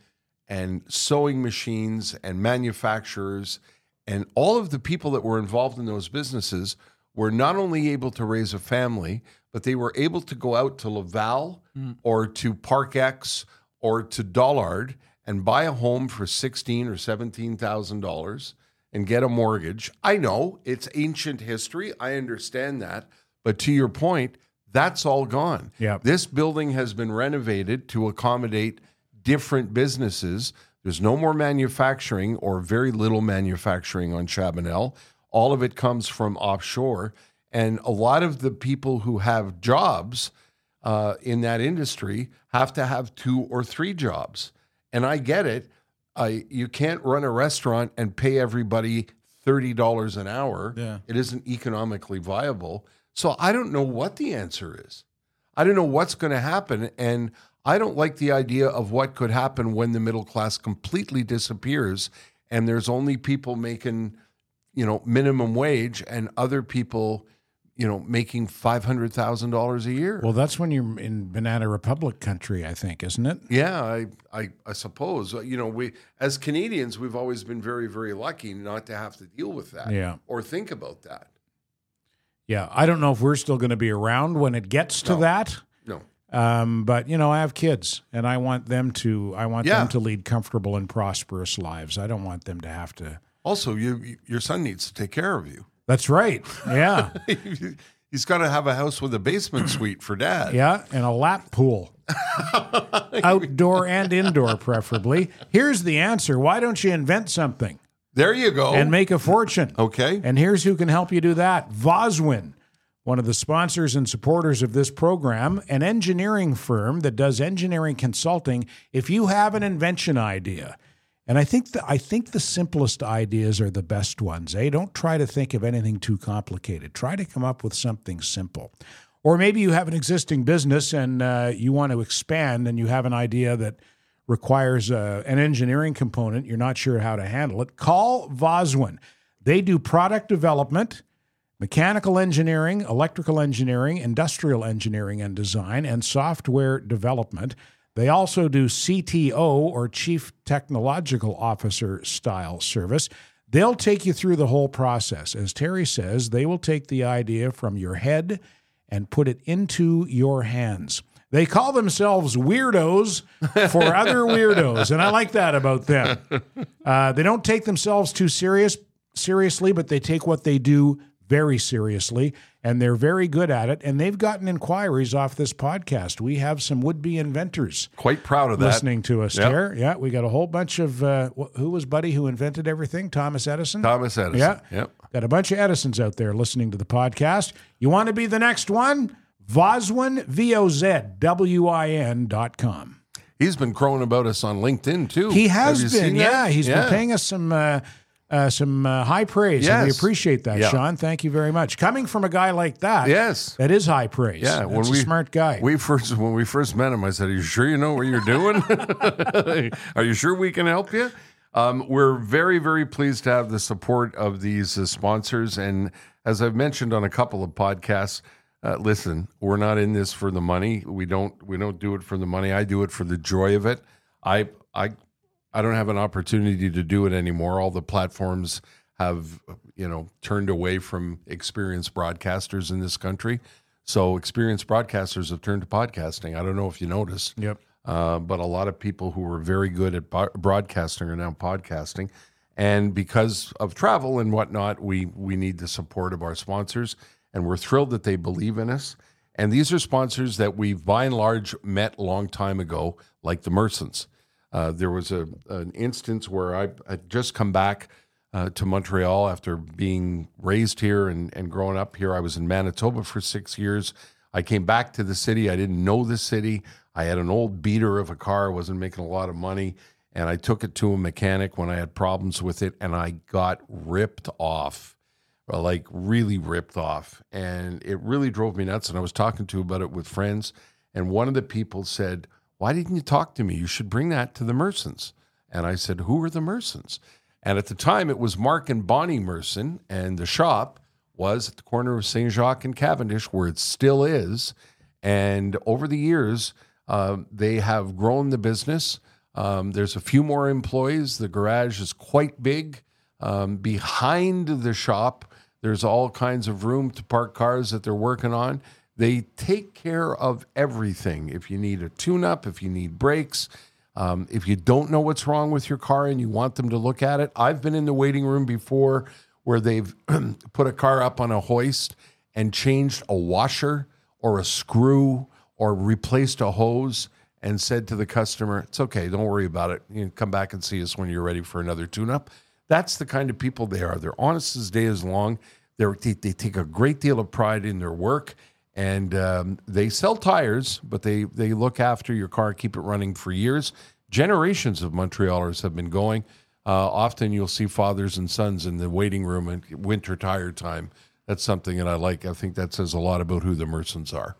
and sewing machines and manufacturers and all of the people that were involved in those businesses were not only able to raise a family, but they were able to go out to Laval hmm. or to Park Ex or to Dollard and buy a home for sixteen or seventeen thousand dollars and get a mortgage. I know it's ancient history. I understand that. But to your point, that's all gone. Yeah. This building has been renovated to accommodate different businesses. There's no more manufacturing or very little manufacturing on Chabanel. All of it comes from offshore. And a lot of the people who have jobs uh, in that industry have to have two or three jobs. And I get it. I, you can't run a restaurant and pay everybody $30 an hour. Yeah. It isn't economically viable. So I don't know what the answer is. I don't know what's going to happen. And I don't like the idea of what could happen when the middle class completely disappears and there's only people making, you know, minimum wage and other people, you know, making $500,000 a year. well, that's when you're in Banana Republic country, I think, isn't it? Yeah, I, I, I suppose. Uh, You know, we as Canadians, we've always been very, very lucky not to have to deal with that Yeah. or think about that. Yeah. I don't know if we're still going to be around when it gets to No. that. No. Um, but you know, I have kids, and I want them to. I want Yeah. them to lead comfortable and prosperous lives. I don't want them to have to. Also, you, your son needs to take care of you. That's right. Yeah, He's got to have a house with a basement suite for dad. yeah, and a lap pool, outdoor and indoor, preferably. Here's the answer. Why don't you invent something There you go. and make a fortune? okay. And here's who can help you do that Vozwin, one of the sponsors and supporters of this program, an engineering firm that does engineering consulting. If you have an invention idea, and I think the, I think the simplest ideas are the best ones. Eh? Don't try to think of anything too complicated. Try to come up with something simple. Or maybe you have an existing business and uh, you want to expand, and you have an idea that requires uh, an engineering component. You're not sure how to handle it. Call Vozwin. They do product development, mechanical engineering, electrical engineering, industrial engineering and design, and software development. They also do CTO or Chief Technological Officer style service. They'll take you through the whole process. As Terry says, they will take the idea from your head and put it into your hands. They call themselves weirdos for other weirdos, and I like that about them. Uh, they don't take themselves too serious seriously, but they take what they do very seriously, and they're very good at it. And they've gotten inquiries off this podcast. We have some would-be inventors Quite proud of that. listening to us Yep. there. Yeah, we got a whole bunch of uh, who was Buddy who invented everything? Thomas Edison. Thomas Edison. Yeah. Yep. Got a bunch of Edisons out there listening to the podcast. You want to be the next one? Vozwin, V O Z W I N dot com. He's been crowing about us on LinkedIn too. He has been, yeah. that? He's Yeah. been paying us some uh, uh, some uh, high praise, and we appreciate that, Yeah. Sean. Thank you very much. Coming from a guy like that, Yes. that is high praise. Yeah, That's when a we smart guy. We first when we first met him, I said, "Are you sure you know what you're doing? Are you sure we can help you?" Um, we're very very pleased to have the support of these uh, sponsors, and as I've mentioned on a couple of podcasts, uh, listen, we're not in this for the money. We don't we don't do it for the money. I do it for the joy of it. I I I don't have an opportunity to do it anymore. All the platforms have you know turned away from experienced broadcasters in this country. So experienced broadcasters have turned to podcasting. I don't know if you noticed. Yep. Uh, but a lot of people who were very good at bo- broadcasting are now podcasting. And because of travel and whatnot, we we need the support of our sponsors, and we're thrilled that they believe in us. And these are sponsors that we've by and large met a long time ago, like the Mersons. Uh, there was a an instance where I had just come back uh, to Montreal after being raised here and, and growing up here. I was in Manitoba for six years. I came back to the city. I didn't know the city. I had an old beater of a car, I wasn't making a lot of money, and I took it to a mechanic when I had problems with it, and I got ripped off, uh, like really ripped off, and it really drove me nuts. And I was talking to about it with friends, and one of the people said, "Why didn't you talk to me? You should bring that to the Mersons." And I said, "Who are the Mersons?" And at the time, it was Mark and Bonnie Merson, and the shop was at the corner of St. Jacques and Cavendish, where it still is. And over the years, uh, they have grown the business. Um, there's a few more employees. The garage is quite big. Um, behind the shop, there's all kinds of room to park cars that they're working on. They take care of everything. If you need a tune up, if you need brakes, um, if you don't know what's wrong with your car and you want them to look at it, I've been in the waiting room before where they've put a car up on a hoist and changed a washer or a screw or replaced a hose and said to the customer, It's okay, don't worry about it. You come back and see us when you're ready for another tune up. That's the kind of people they are. They're honest as day is long. They're, they, they take a great deal of pride in their work and um, they sell tires, but they, they look after your car, keep it running for years. Generations of Montrealers have been going. Uh, often you'll see fathers and sons in the waiting room at winter tire time. That's something that I like. I think that says a lot about who the Mersons are.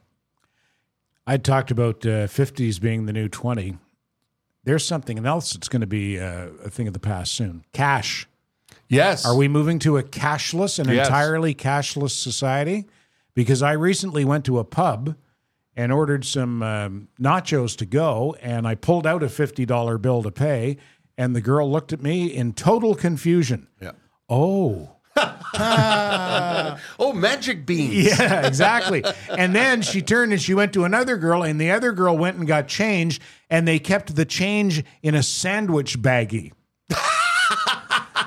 I talked about uh, 50s being the new 20. There's something else that's going to be uh, a thing of the past soon. Cash. Yes. Are we moving to a cashless, an Yes. entirely cashless society? Because I recently went to a pub and ordered some um, nachos to go, and I pulled out a $50 bill to pay, and the girl looked at me in total confusion. Yeah. Oh. Oh, magic beans. Yeah, exactly. and then she turned and she went to another girl, and the other girl went and got change, and they kept the change in a sandwich baggie.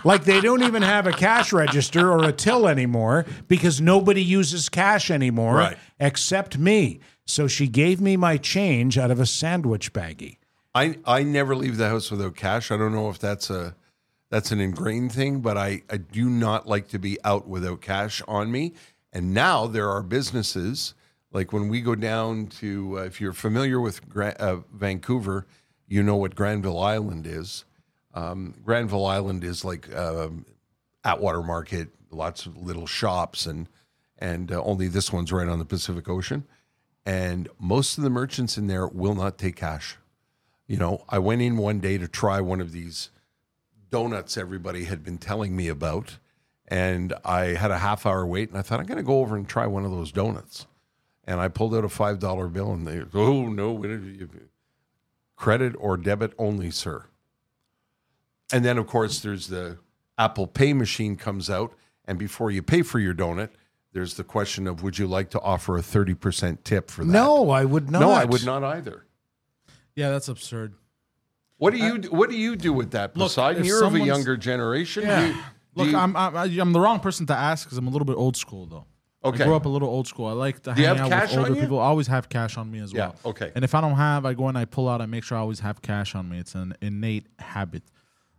like they don't even have a cash register or a till anymore because nobody uses cash anymore Right. except me. So she gave me my change out of a sandwich baggie. I I never leave the house without cash. I don't know if that's a that's an ingrained thing, but I, I do not like to be out without cash on me. And now there are businesses like when we go down to uh, if you're familiar with Gra- uh, Vancouver, you know what Granville Island is. Um, Granville Island is like um, Atwater Market, lots of little shops, and and uh, only this one's right on the Pacific Ocean. And most of the merchants in there will not take cash. You know, I went in one day to try one of these donuts everybody had been telling me about, and I had a half hour wait, and I thought I'm going to go over and try one of those donuts. And I pulled out a five dollar bill, and they, oh no, credit or debit only, sir. And then of course there's the Apple Pay machine comes out, and before you pay for your donut, there's the question of would you like to offer a thirty percent tip for that? No, I would not. no, I would not either. Yeah, that's absurd. What do you What do you do with that, Poseidon? You're of a younger generation. Yeah. You- Look, you- I'm, I'm I'm the wrong person to ask because I'm a little bit old school though. Okay. I grew up a little old school. I like to Do hang have out with older people. I always have cash on me as Yeah, well. okay. And if I don't have, I go and I pull out. I make sure I always have cash on me. It's an innate habit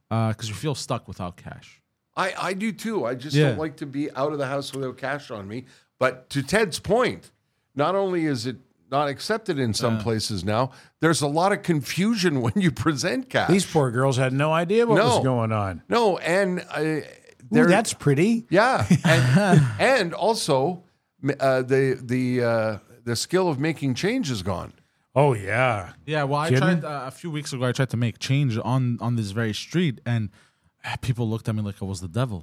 because you feel stuck without cash. I I do too. I just Yeah. don't like to be out of the house without cash on me. But to Ted's point, not only is it not accepted in some places now, there's a lot of confusion when you present cash. These poor girls had no idea what No. was going on. no, and uh, Ooh, that's pretty. Yeah, and, and also uh, the the uh, the skill of making change is gone. Oh yeah. Yeah, well, I Kidding? tried uh, a few weeks ago. I tried to make change on on this very street, and uh, people looked at me like I was the devil.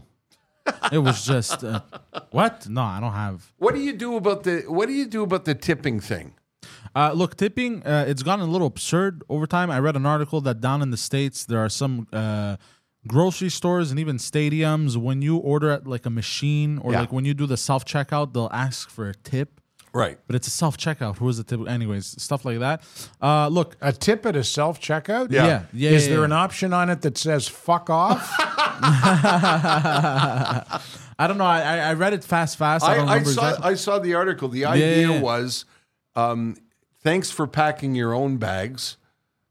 It was just uh, what? No, I don't have. What do you do about the What do you do about the tipping thing? Uh, look, tipping, uh, it's gotten a little absurd over time. I read an article that down in the States, there are some uh, grocery stores and even stadiums, when you order at like a machine or Yeah. like when you do the self checkout, they'll ask for a tip. Right. But it's a self checkout. Who is the tip? Anyways, stuff like that. Uh, look, A tip at a self checkout? Yeah. yeah, yeah. Is yeah, there yeah. an option on it that says fuck off? I don't know. I, I- I read it fast, fast. I, I, don't I saw exactly. I saw the article. The idea yeah. was, um, thanks for packing your own bags,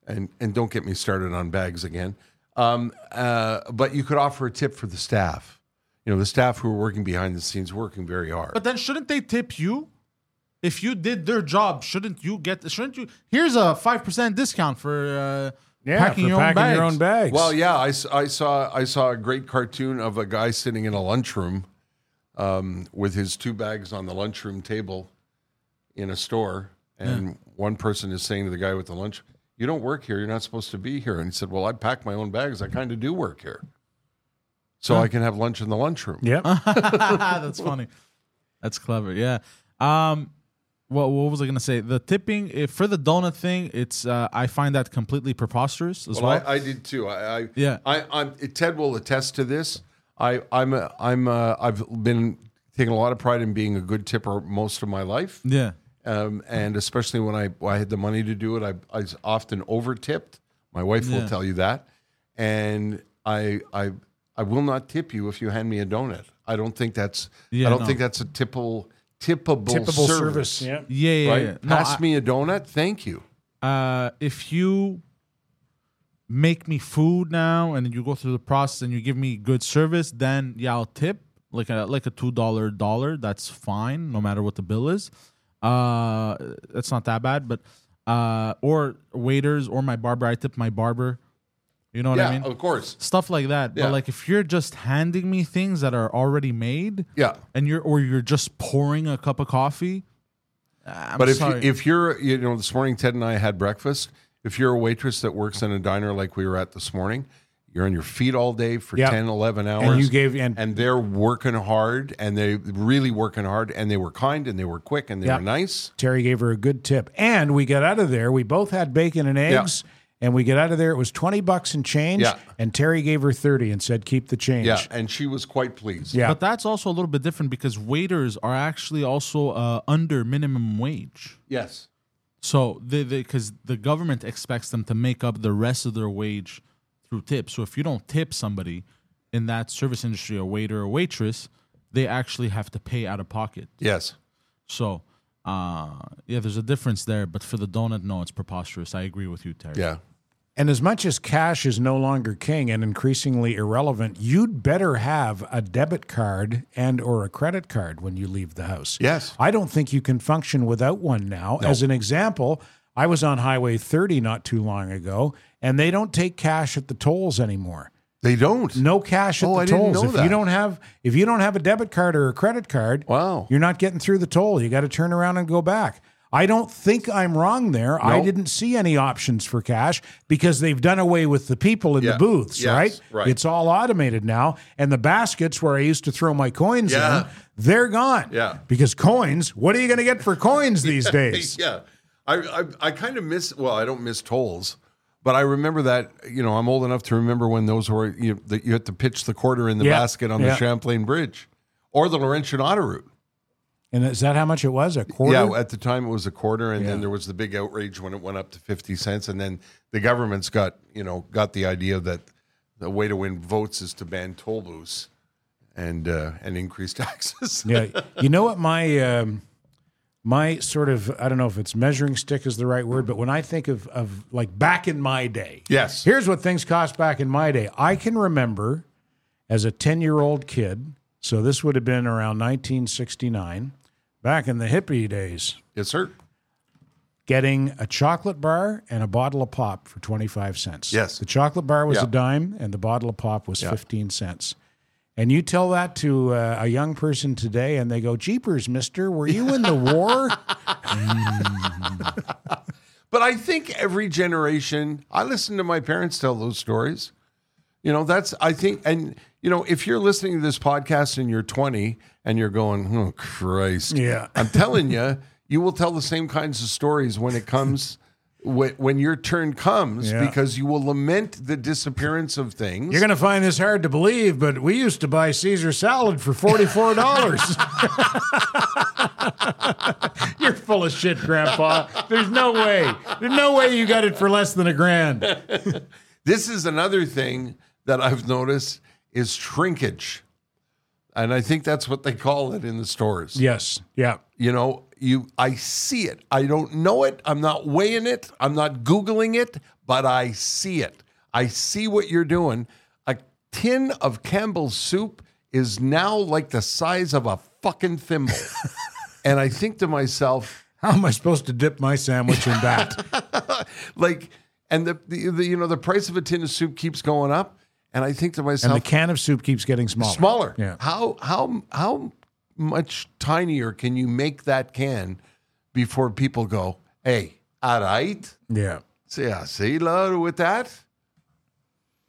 and and don't get me started on bags again. Um, uh, but you could offer a tip for the staff. You know, the staff who are working behind the scenes, working very hard. But then shouldn't they tip you? If you did their job, shouldn't you get? Shouldn't you? Here's a five percent discount for uh, Yeah, packing, for your, packing own bags. your own bags. Well, yeah, I, s- I saw I saw a great cartoon of a guy sitting in a lunchroom um, with his two bags on the lunchroom table in a store, and one person is saying to the guy with the lunch, "You don't work here. You're not supposed to be here." And he said, "Well, I pack my own bags. I kind of do work here, so I can have lunch in the lunchroom." Yep. That's funny. That's clever. Yeah. Um. What What was I gonna say? The tipping if, for the donut thing. It's uh, I find that completely preposterous as Well, well. I, I did too. I, I Yeah. I, I'm Ted will attest to this. I, I'm a, I'm a, I've been taking a lot of pride in being a good tipper most of my life. yeah. um, and especially when I, I had the money to do it, I, I was often over tipped. My wife will tell you that, and I, I, I will not tip you if you hand me a donut. I don't think that's, Yeah, I don't no. think that's a tippable, tippable, service. service. Yeah. Yeah. Yeah. Right? yeah. No, Pass I- me a donut. Thank you. uh, if you make me food now and you go through the process and you give me good service, then yeah, I'll tip like a like a two dollar dollar. That's fine, no matter what the bill is. Uh, that's not that bad, but uh, or waiters or my barber, I tip my barber. You know what yeah, I mean? of course. Stuff like that. Yeah. But like if you're just handing me things that are already made, Yeah. and you're or you're just pouring a cup of coffee. I'm But if, You, if you're you know, this morning Ted and I had breakfast. If you're a waitress that works in a diner like we were at this morning, you're on your feet all day for Yep. 10, 11 hours. And you gave and, and they're working hard and they really working hard and they were kind and they were quick and they Yeah. were nice. Terry gave her a good tip. And we got out of there. We both had bacon and eggs. And we get out of there. It was twenty bucks and change. Yeah. And Terry gave her thirty and said, "Keep the change." Yeah, and she was quite pleased. Yeah. But that's also a little bit different because waiters are actually also uh, under minimum wage. Yes. So they because the government expects them to make up the rest of their wage through tips. So if you don't tip somebody in that service industry, a waiter or waitress, they actually have to pay out of pocket. Yes. So uh, yeah, there's a difference there. But for the donut, no, it's preposterous. I agree with you, Terry. Yeah. And as much as cash is no longer king and increasingly irrelevant, you'd better have a debit card and or a credit card when you leave the house. Yes. I don't think you can function without one now. As an example, I was on Highway 30 not too long ago, and they don't take cash at the tolls anymore. They don't. No cash at Oh, the I tolls. know if that. you don't have if you don't have a debit card or a credit card, Wow. you're not getting through the toll. You got to turn around and go back. I don't think I'm wrong there. I didn't see any options for cash because they've done away with the people in Yeah. the booths, Yes, right? right. It's all automated now. And the baskets where I used to throw my coins Yeah. in, they're gone. Yeah. Because coins, what are you going to get for coins these days? Yeah. I, I, I kind of miss, well, I don't miss tolls, but I remember that, you know, I'm old enough to remember when those were, you, that you had to pitch the quarter in the Yeah. basket on Yeah. the Champlain Bridge or the Laurentian Auto Route. And is that how much it was? A quarter? Yeah, at the time it was a quarter, and Yeah. then there was the big outrage when it went up to fifty cents, and then the government's got you know got the idea that the way to win votes is to ban toll booths and uh, and increase taxes. yeah. You know what my um, my sort of I don't know if it's measuring stick is the right word, but when I think of of like back in my day, Yes. Here's what things cost back in my day. I can remember as a ten year old kid, so this would have been around 1969, back in the hippie days, yes, sir. getting a chocolate bar and a bottle of pop for 25 cents. Yes. The chocolate bar was Yeah. a dime and the bottle of pop was 15 cents. And you tell that to uh, a young person today, and they go, Jeepers, mister, were you in the war? But I think every generation, I listen to my parents tell those stories. You know, that's, I think, and, you know, if you're listening to this podcast and you're 20 and you're going, oh, Christ. Yeah. I'm telling you, you will tell the same kinds of stories when it comes when, your turn comes Yeah. because you will lament the disappearance of things. You're going to find this hard to believe, but we used to buy Caesar salad for $44. You're full of shit, Grandpa. There's no way. There's no way you got it for less than a grand. This is another thing that I've noticed is shrinkage. And I think that's what they call it in the stores. Yes. Yeah. You know, you I see it. I don't know it. I'm not weighing it. I'm not googling it, but I see it. I see what you're doing. A tin of Campbell's soup is now like the size of a fucking thimble. and I think to myself, How am I supposed to dip my sandwich in that? like and the, the, the you know the price of a tin of soup keeps going up and I think to myself, and the can of soup keeps getting smaller. smaller. Yeah. How how how much tinier can you make that can before people go, "Hey, all right, Yeah. see, yeah, see, love with that."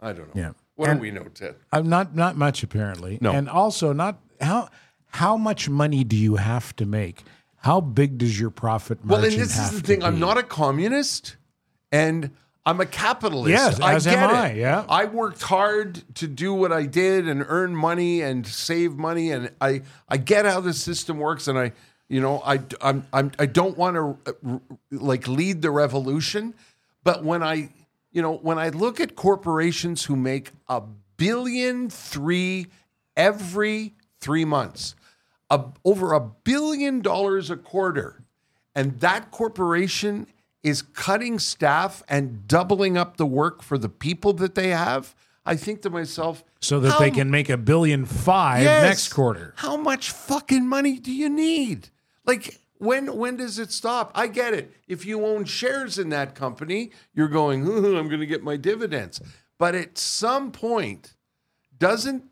I don't know. Yeah. What And- do we know, Ted? I'm not not much apparently. No. And also not how how much money do you have to make? How big does your profit margin Well, and this is the thing. I'm not a communist, and I'm a capitalist. Yes, I as get am it. I, yeah. I worked hard to do what I did and earn money and save money, and I I get how the system works, and I you know I I'm, I'm I don't want to uh, like lead the revolution, but when I you know when I look at corporations who make a billion three every three months, a, over a billion dollars a quarter, and that corporation is cutting staff and doubling up the work for the people that they have, I think to myself, so that they can make a billion five Yes. next quarter. How much fucking money do you need? Like when when does it stop? I get it. If you own shares in that company, you're going, "Ooh, I'm going to get my dividends. But at some point, doesn't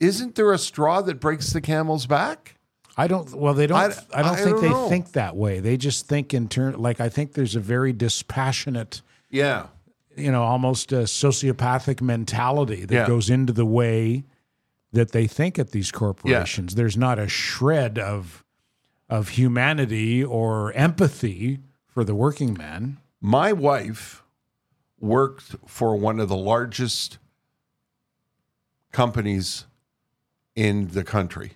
isn't there a straw that breaks the camel's back? I don't. Well, they don't. I- I, don't I think don't they know. think that way. They just think in turn. Like I think there's a very dispassionate, Yeah. you know, almost a sociopathic mentality that Yeah. goes into the way that they think at these corporations. There's not a shred of of humanity or empathy for the working man. My wife worked for one of the largest companies in the country.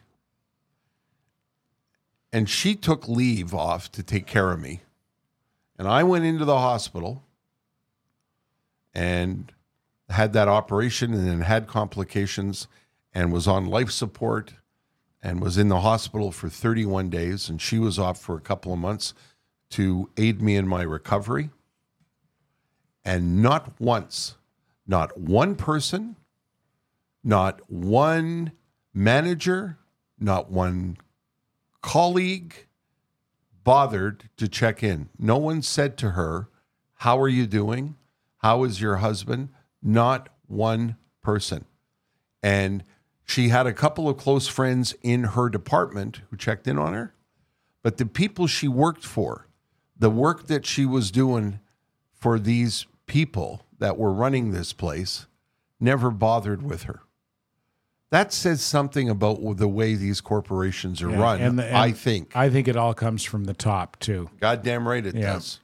And she took leave off to take care of me. And I went into the hospital and had that operation and then had complications and was on life support and was in the hospital for 31 days. And she was off for a couple of months to aid me in my recovery. And not once, not one person, not one manager, not one colleague bothered to check in. No one said to her, How are you doing? How is your husband? Not one person. And she had a couple of close friends in her department who checked in on her. But the people she worked for, the work that she was doing for these people that were running this place, never bothered with her. That says something about the way these corporations are Yeah, run, and the- and I think. I think it all comes from the top too. Goddamn right it Yeah. does.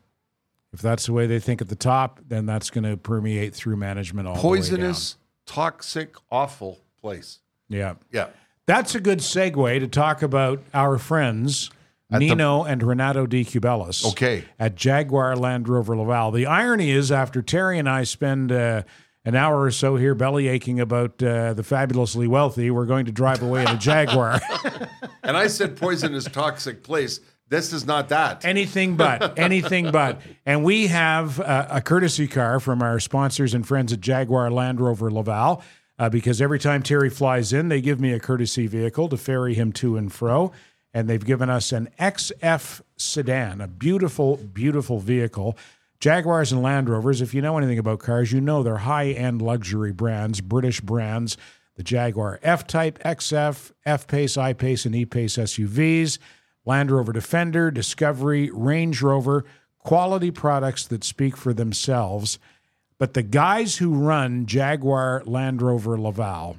If that's the way they think at the top, then that's going to permeate through management all the time. Poisonous, toxic, awful place. the. Yeah. Yeah. That's a good segue to talk about our friends At the- Nino and Renato Di Cubelis. Okay. At Jaguar Land Rover Laval. The irony is, after Terry and I spend uh, an hour or so here belly aching about uh, the fabulously wealthy, we're going to drive away in a Jaguar. And I said poison is toxic place. This is not that. anything but, anything but. And we have uh, a courtesy car from our sponsors and friends at Jaguar Land Rover Laval. Uh, because every time Terry flies in, they give me a courtesy vehicle to ferry him to and fro. And they've given us an XF sedan, a beautiful, beautiful vehicle. Jaguars and Land Rovers, if you know anything about cars, you know they're high end luxury brands, British brands. The Jaguar F Type, XF, F Pace, I Pace, and E Pace SUVs. Land Rover Defender, Discovery, Range Rover, quality products that speak for themselves. But the guys who run Jaguar Land Rover Laval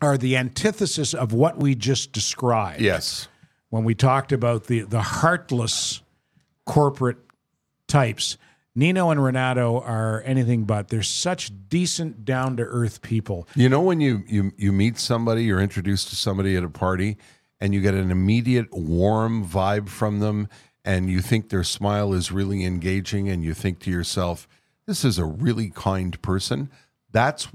are the antithesis of what we just described yes. when we talked about the, the heartless corporate types. Nino and Renato are anything but. They're such decent, down to earth people. You know when you you you meet somebody, you're introduced to somebody at a party, and you get an immediate warm vibe from them, and you think their smile is really engaging, and you think to yourself, "This is a really kind person." That's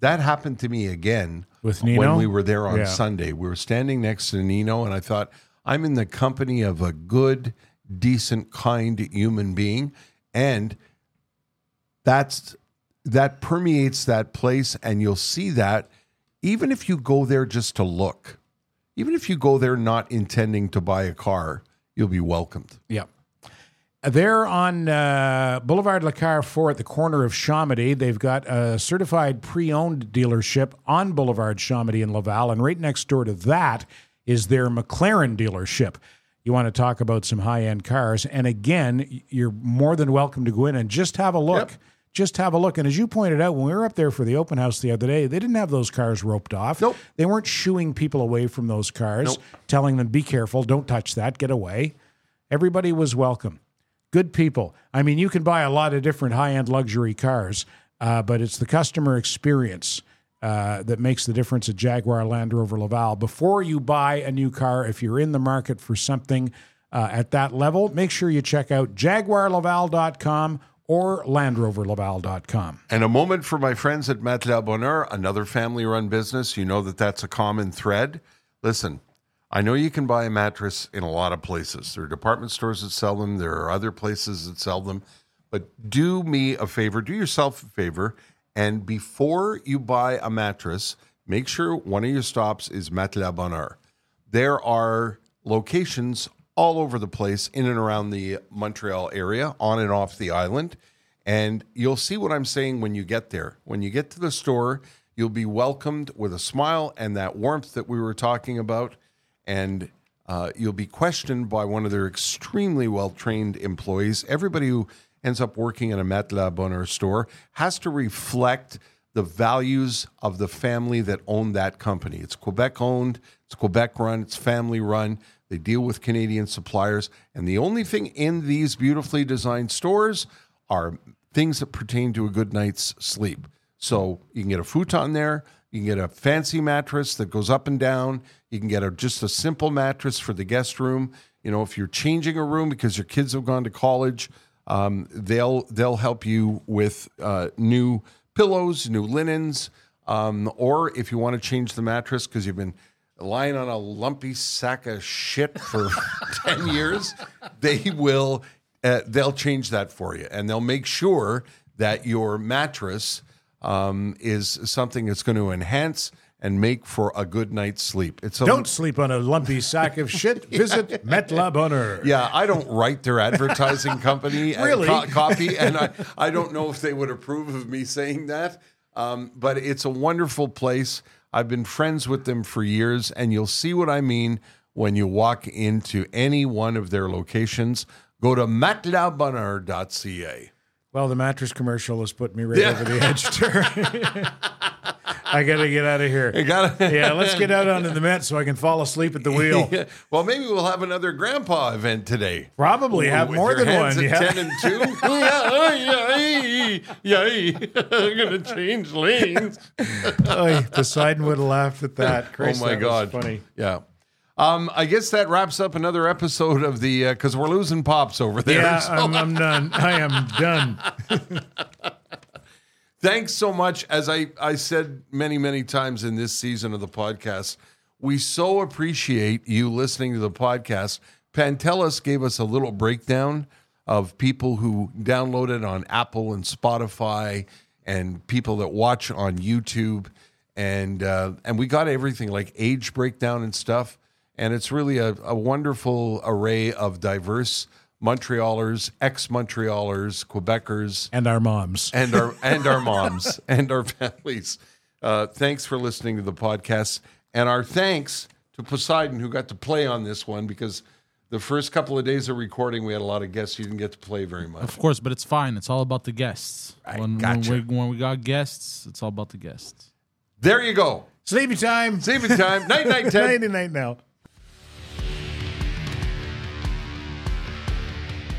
that happened to me again With Nino when we were there on Yeah. Sunday. We were standing next to Nino, and I thought, "I'm in the company of a good, decent, kind human being," and that's that permeates that place and you'll see that even if you go there just to look even if you go there not intending to buy a car you'll be welcomed Yeah. They're on uh, Boulevard Le four at the corner of Chomedey. They've got a certified pre owned dealership on Boulevard Chomedey in Laval. And right next door to that is their McLaren dealership. You want to talk about some high end cars. And again, you're more than welcome to go in and just have a look. Just have a look. And as you pointed out, when we were up there for the open house the other day, they didn't have those cars roped off. Nope. They weren't shooing people away from those cars, Nope. telling them, be careful, don't touch that, get away. Everybody was welcome. Good people. I mean, you can buy a lot of different high end luxury cars, uh, but it's the customer experience uh, that makes the difference at Jaguar Land Rover Laval. Before you buy a new car, if you're in the market for something uh, at that level, make sure you check out jaguarlaval.com or landroverlaval.com. and a moment for my friends at Matelas Bonheur, another family run business. You know that that's a common thread. Listen, I know you can buy a mattress in a lot of places. There are department stores that sell them, there are other places that sell them. But do me a favor, do yourself a favor, and before you buy a mattress, make sure one of your stops is Matelas Bonheur. There are locations all over the place in and around the Montreal area, on and off the island. And you'll see what I'm saying when you get there. When you get to the store, you'll be welcomed with a smile and that warmth that we were talking about. And uh, you'll be questioned by one of their extremely well trained employees. Everybody who ends up working in a Matelas Bonheur store has to reflect the values of the family that owned that company. It's Quebec owned, it's Quebec run, it's family run. They deal with Canadian suppliers. And the only thing in these beautifully designed stores are things that pertain to a good night's sleep. So you can get a futon there. You can get a fancy mattress that goes up and down. You can get a, just a simple mattress for the guest room. You know, if you're changing a room because your kids have gone to college, um, they'll they'll help you with uh, new pillows, new linens, um, or if you want to change the mattress because you've been lying on a lumpy sack of shit for 10 years, they will uh, they'll change that for you. And they'll make sure that your mattress um, is something that's going to enhance and make for a good night's sleep. It's a, Don't sleep on a lumpy sack of shit. Visit Matelas Bonheur. yeah, I don't write their advertising company and Really? co- copy, and I, I don't know if they would approve of me saying that. Um, but it's a wonderful place. I've been friends with them for years, and you'll see what I mean when you walk into any one of their locations. Go to matelasbonheur.ca. Well, the mattress commercial has put me right over the edge, Terry. I got to get out of here. Gotta, Yeah, let's get out onto the mat so I can fall asleep at the wheel. Yeah. Well, maybe we'll have another grandpa event today. Probably have more than one. Yeah. 10 and 2. yeah, yeah, yeah. I'm going to change lanes. Oy, Poseidon would have laughed at that. Oh Christ, oh my that God. funny. Yeah. Um, I guess that wraps up another episode of the because we're losing pops over there. Yeah, So I'm, I'm done. I am done. thanks so much. As I, I said many, many times in this season of the podcast, we so appreciate you listening to the podcast. Pantelis gave us a little breakdown of people who download it on Apple and Spotify and people that watch on YouTube. And, uh, and we got everything like age breakdown and stuff. And it's really a, a wonderful array of diverse Montrealers, ex Montrealers, Quebecers, And our moms. and our and our moms and our families. Uh, thanks for listening to the podcast, and our thanks to Poseidon who got to play on this one because the first couple of days of recording we had a lot of guests. You didn't get to play very much. Of course, but it's fine. It's all about the guests. Right, when, gotcha. when, we, when we got guests, it's all about the guests. There you go. Sleepy time. Saving time. night night, Ted. Nighty night now.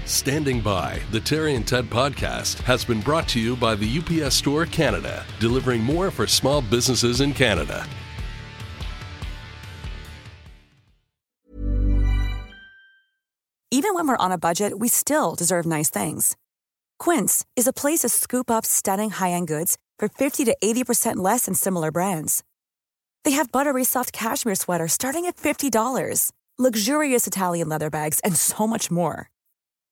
Standing by, the Terry and Ted podcast has been brought to you by the UPS Store Canada, delivering more for small businesses in Canada. Even when we're on a budget, we still deserve nice things. Quince is a place to scoop up stunning high end goods for 50 to 80% less than similar brands. They have buttery soft cashmere sweaters starting at $50, luxurious Italian leather bags, and so much more.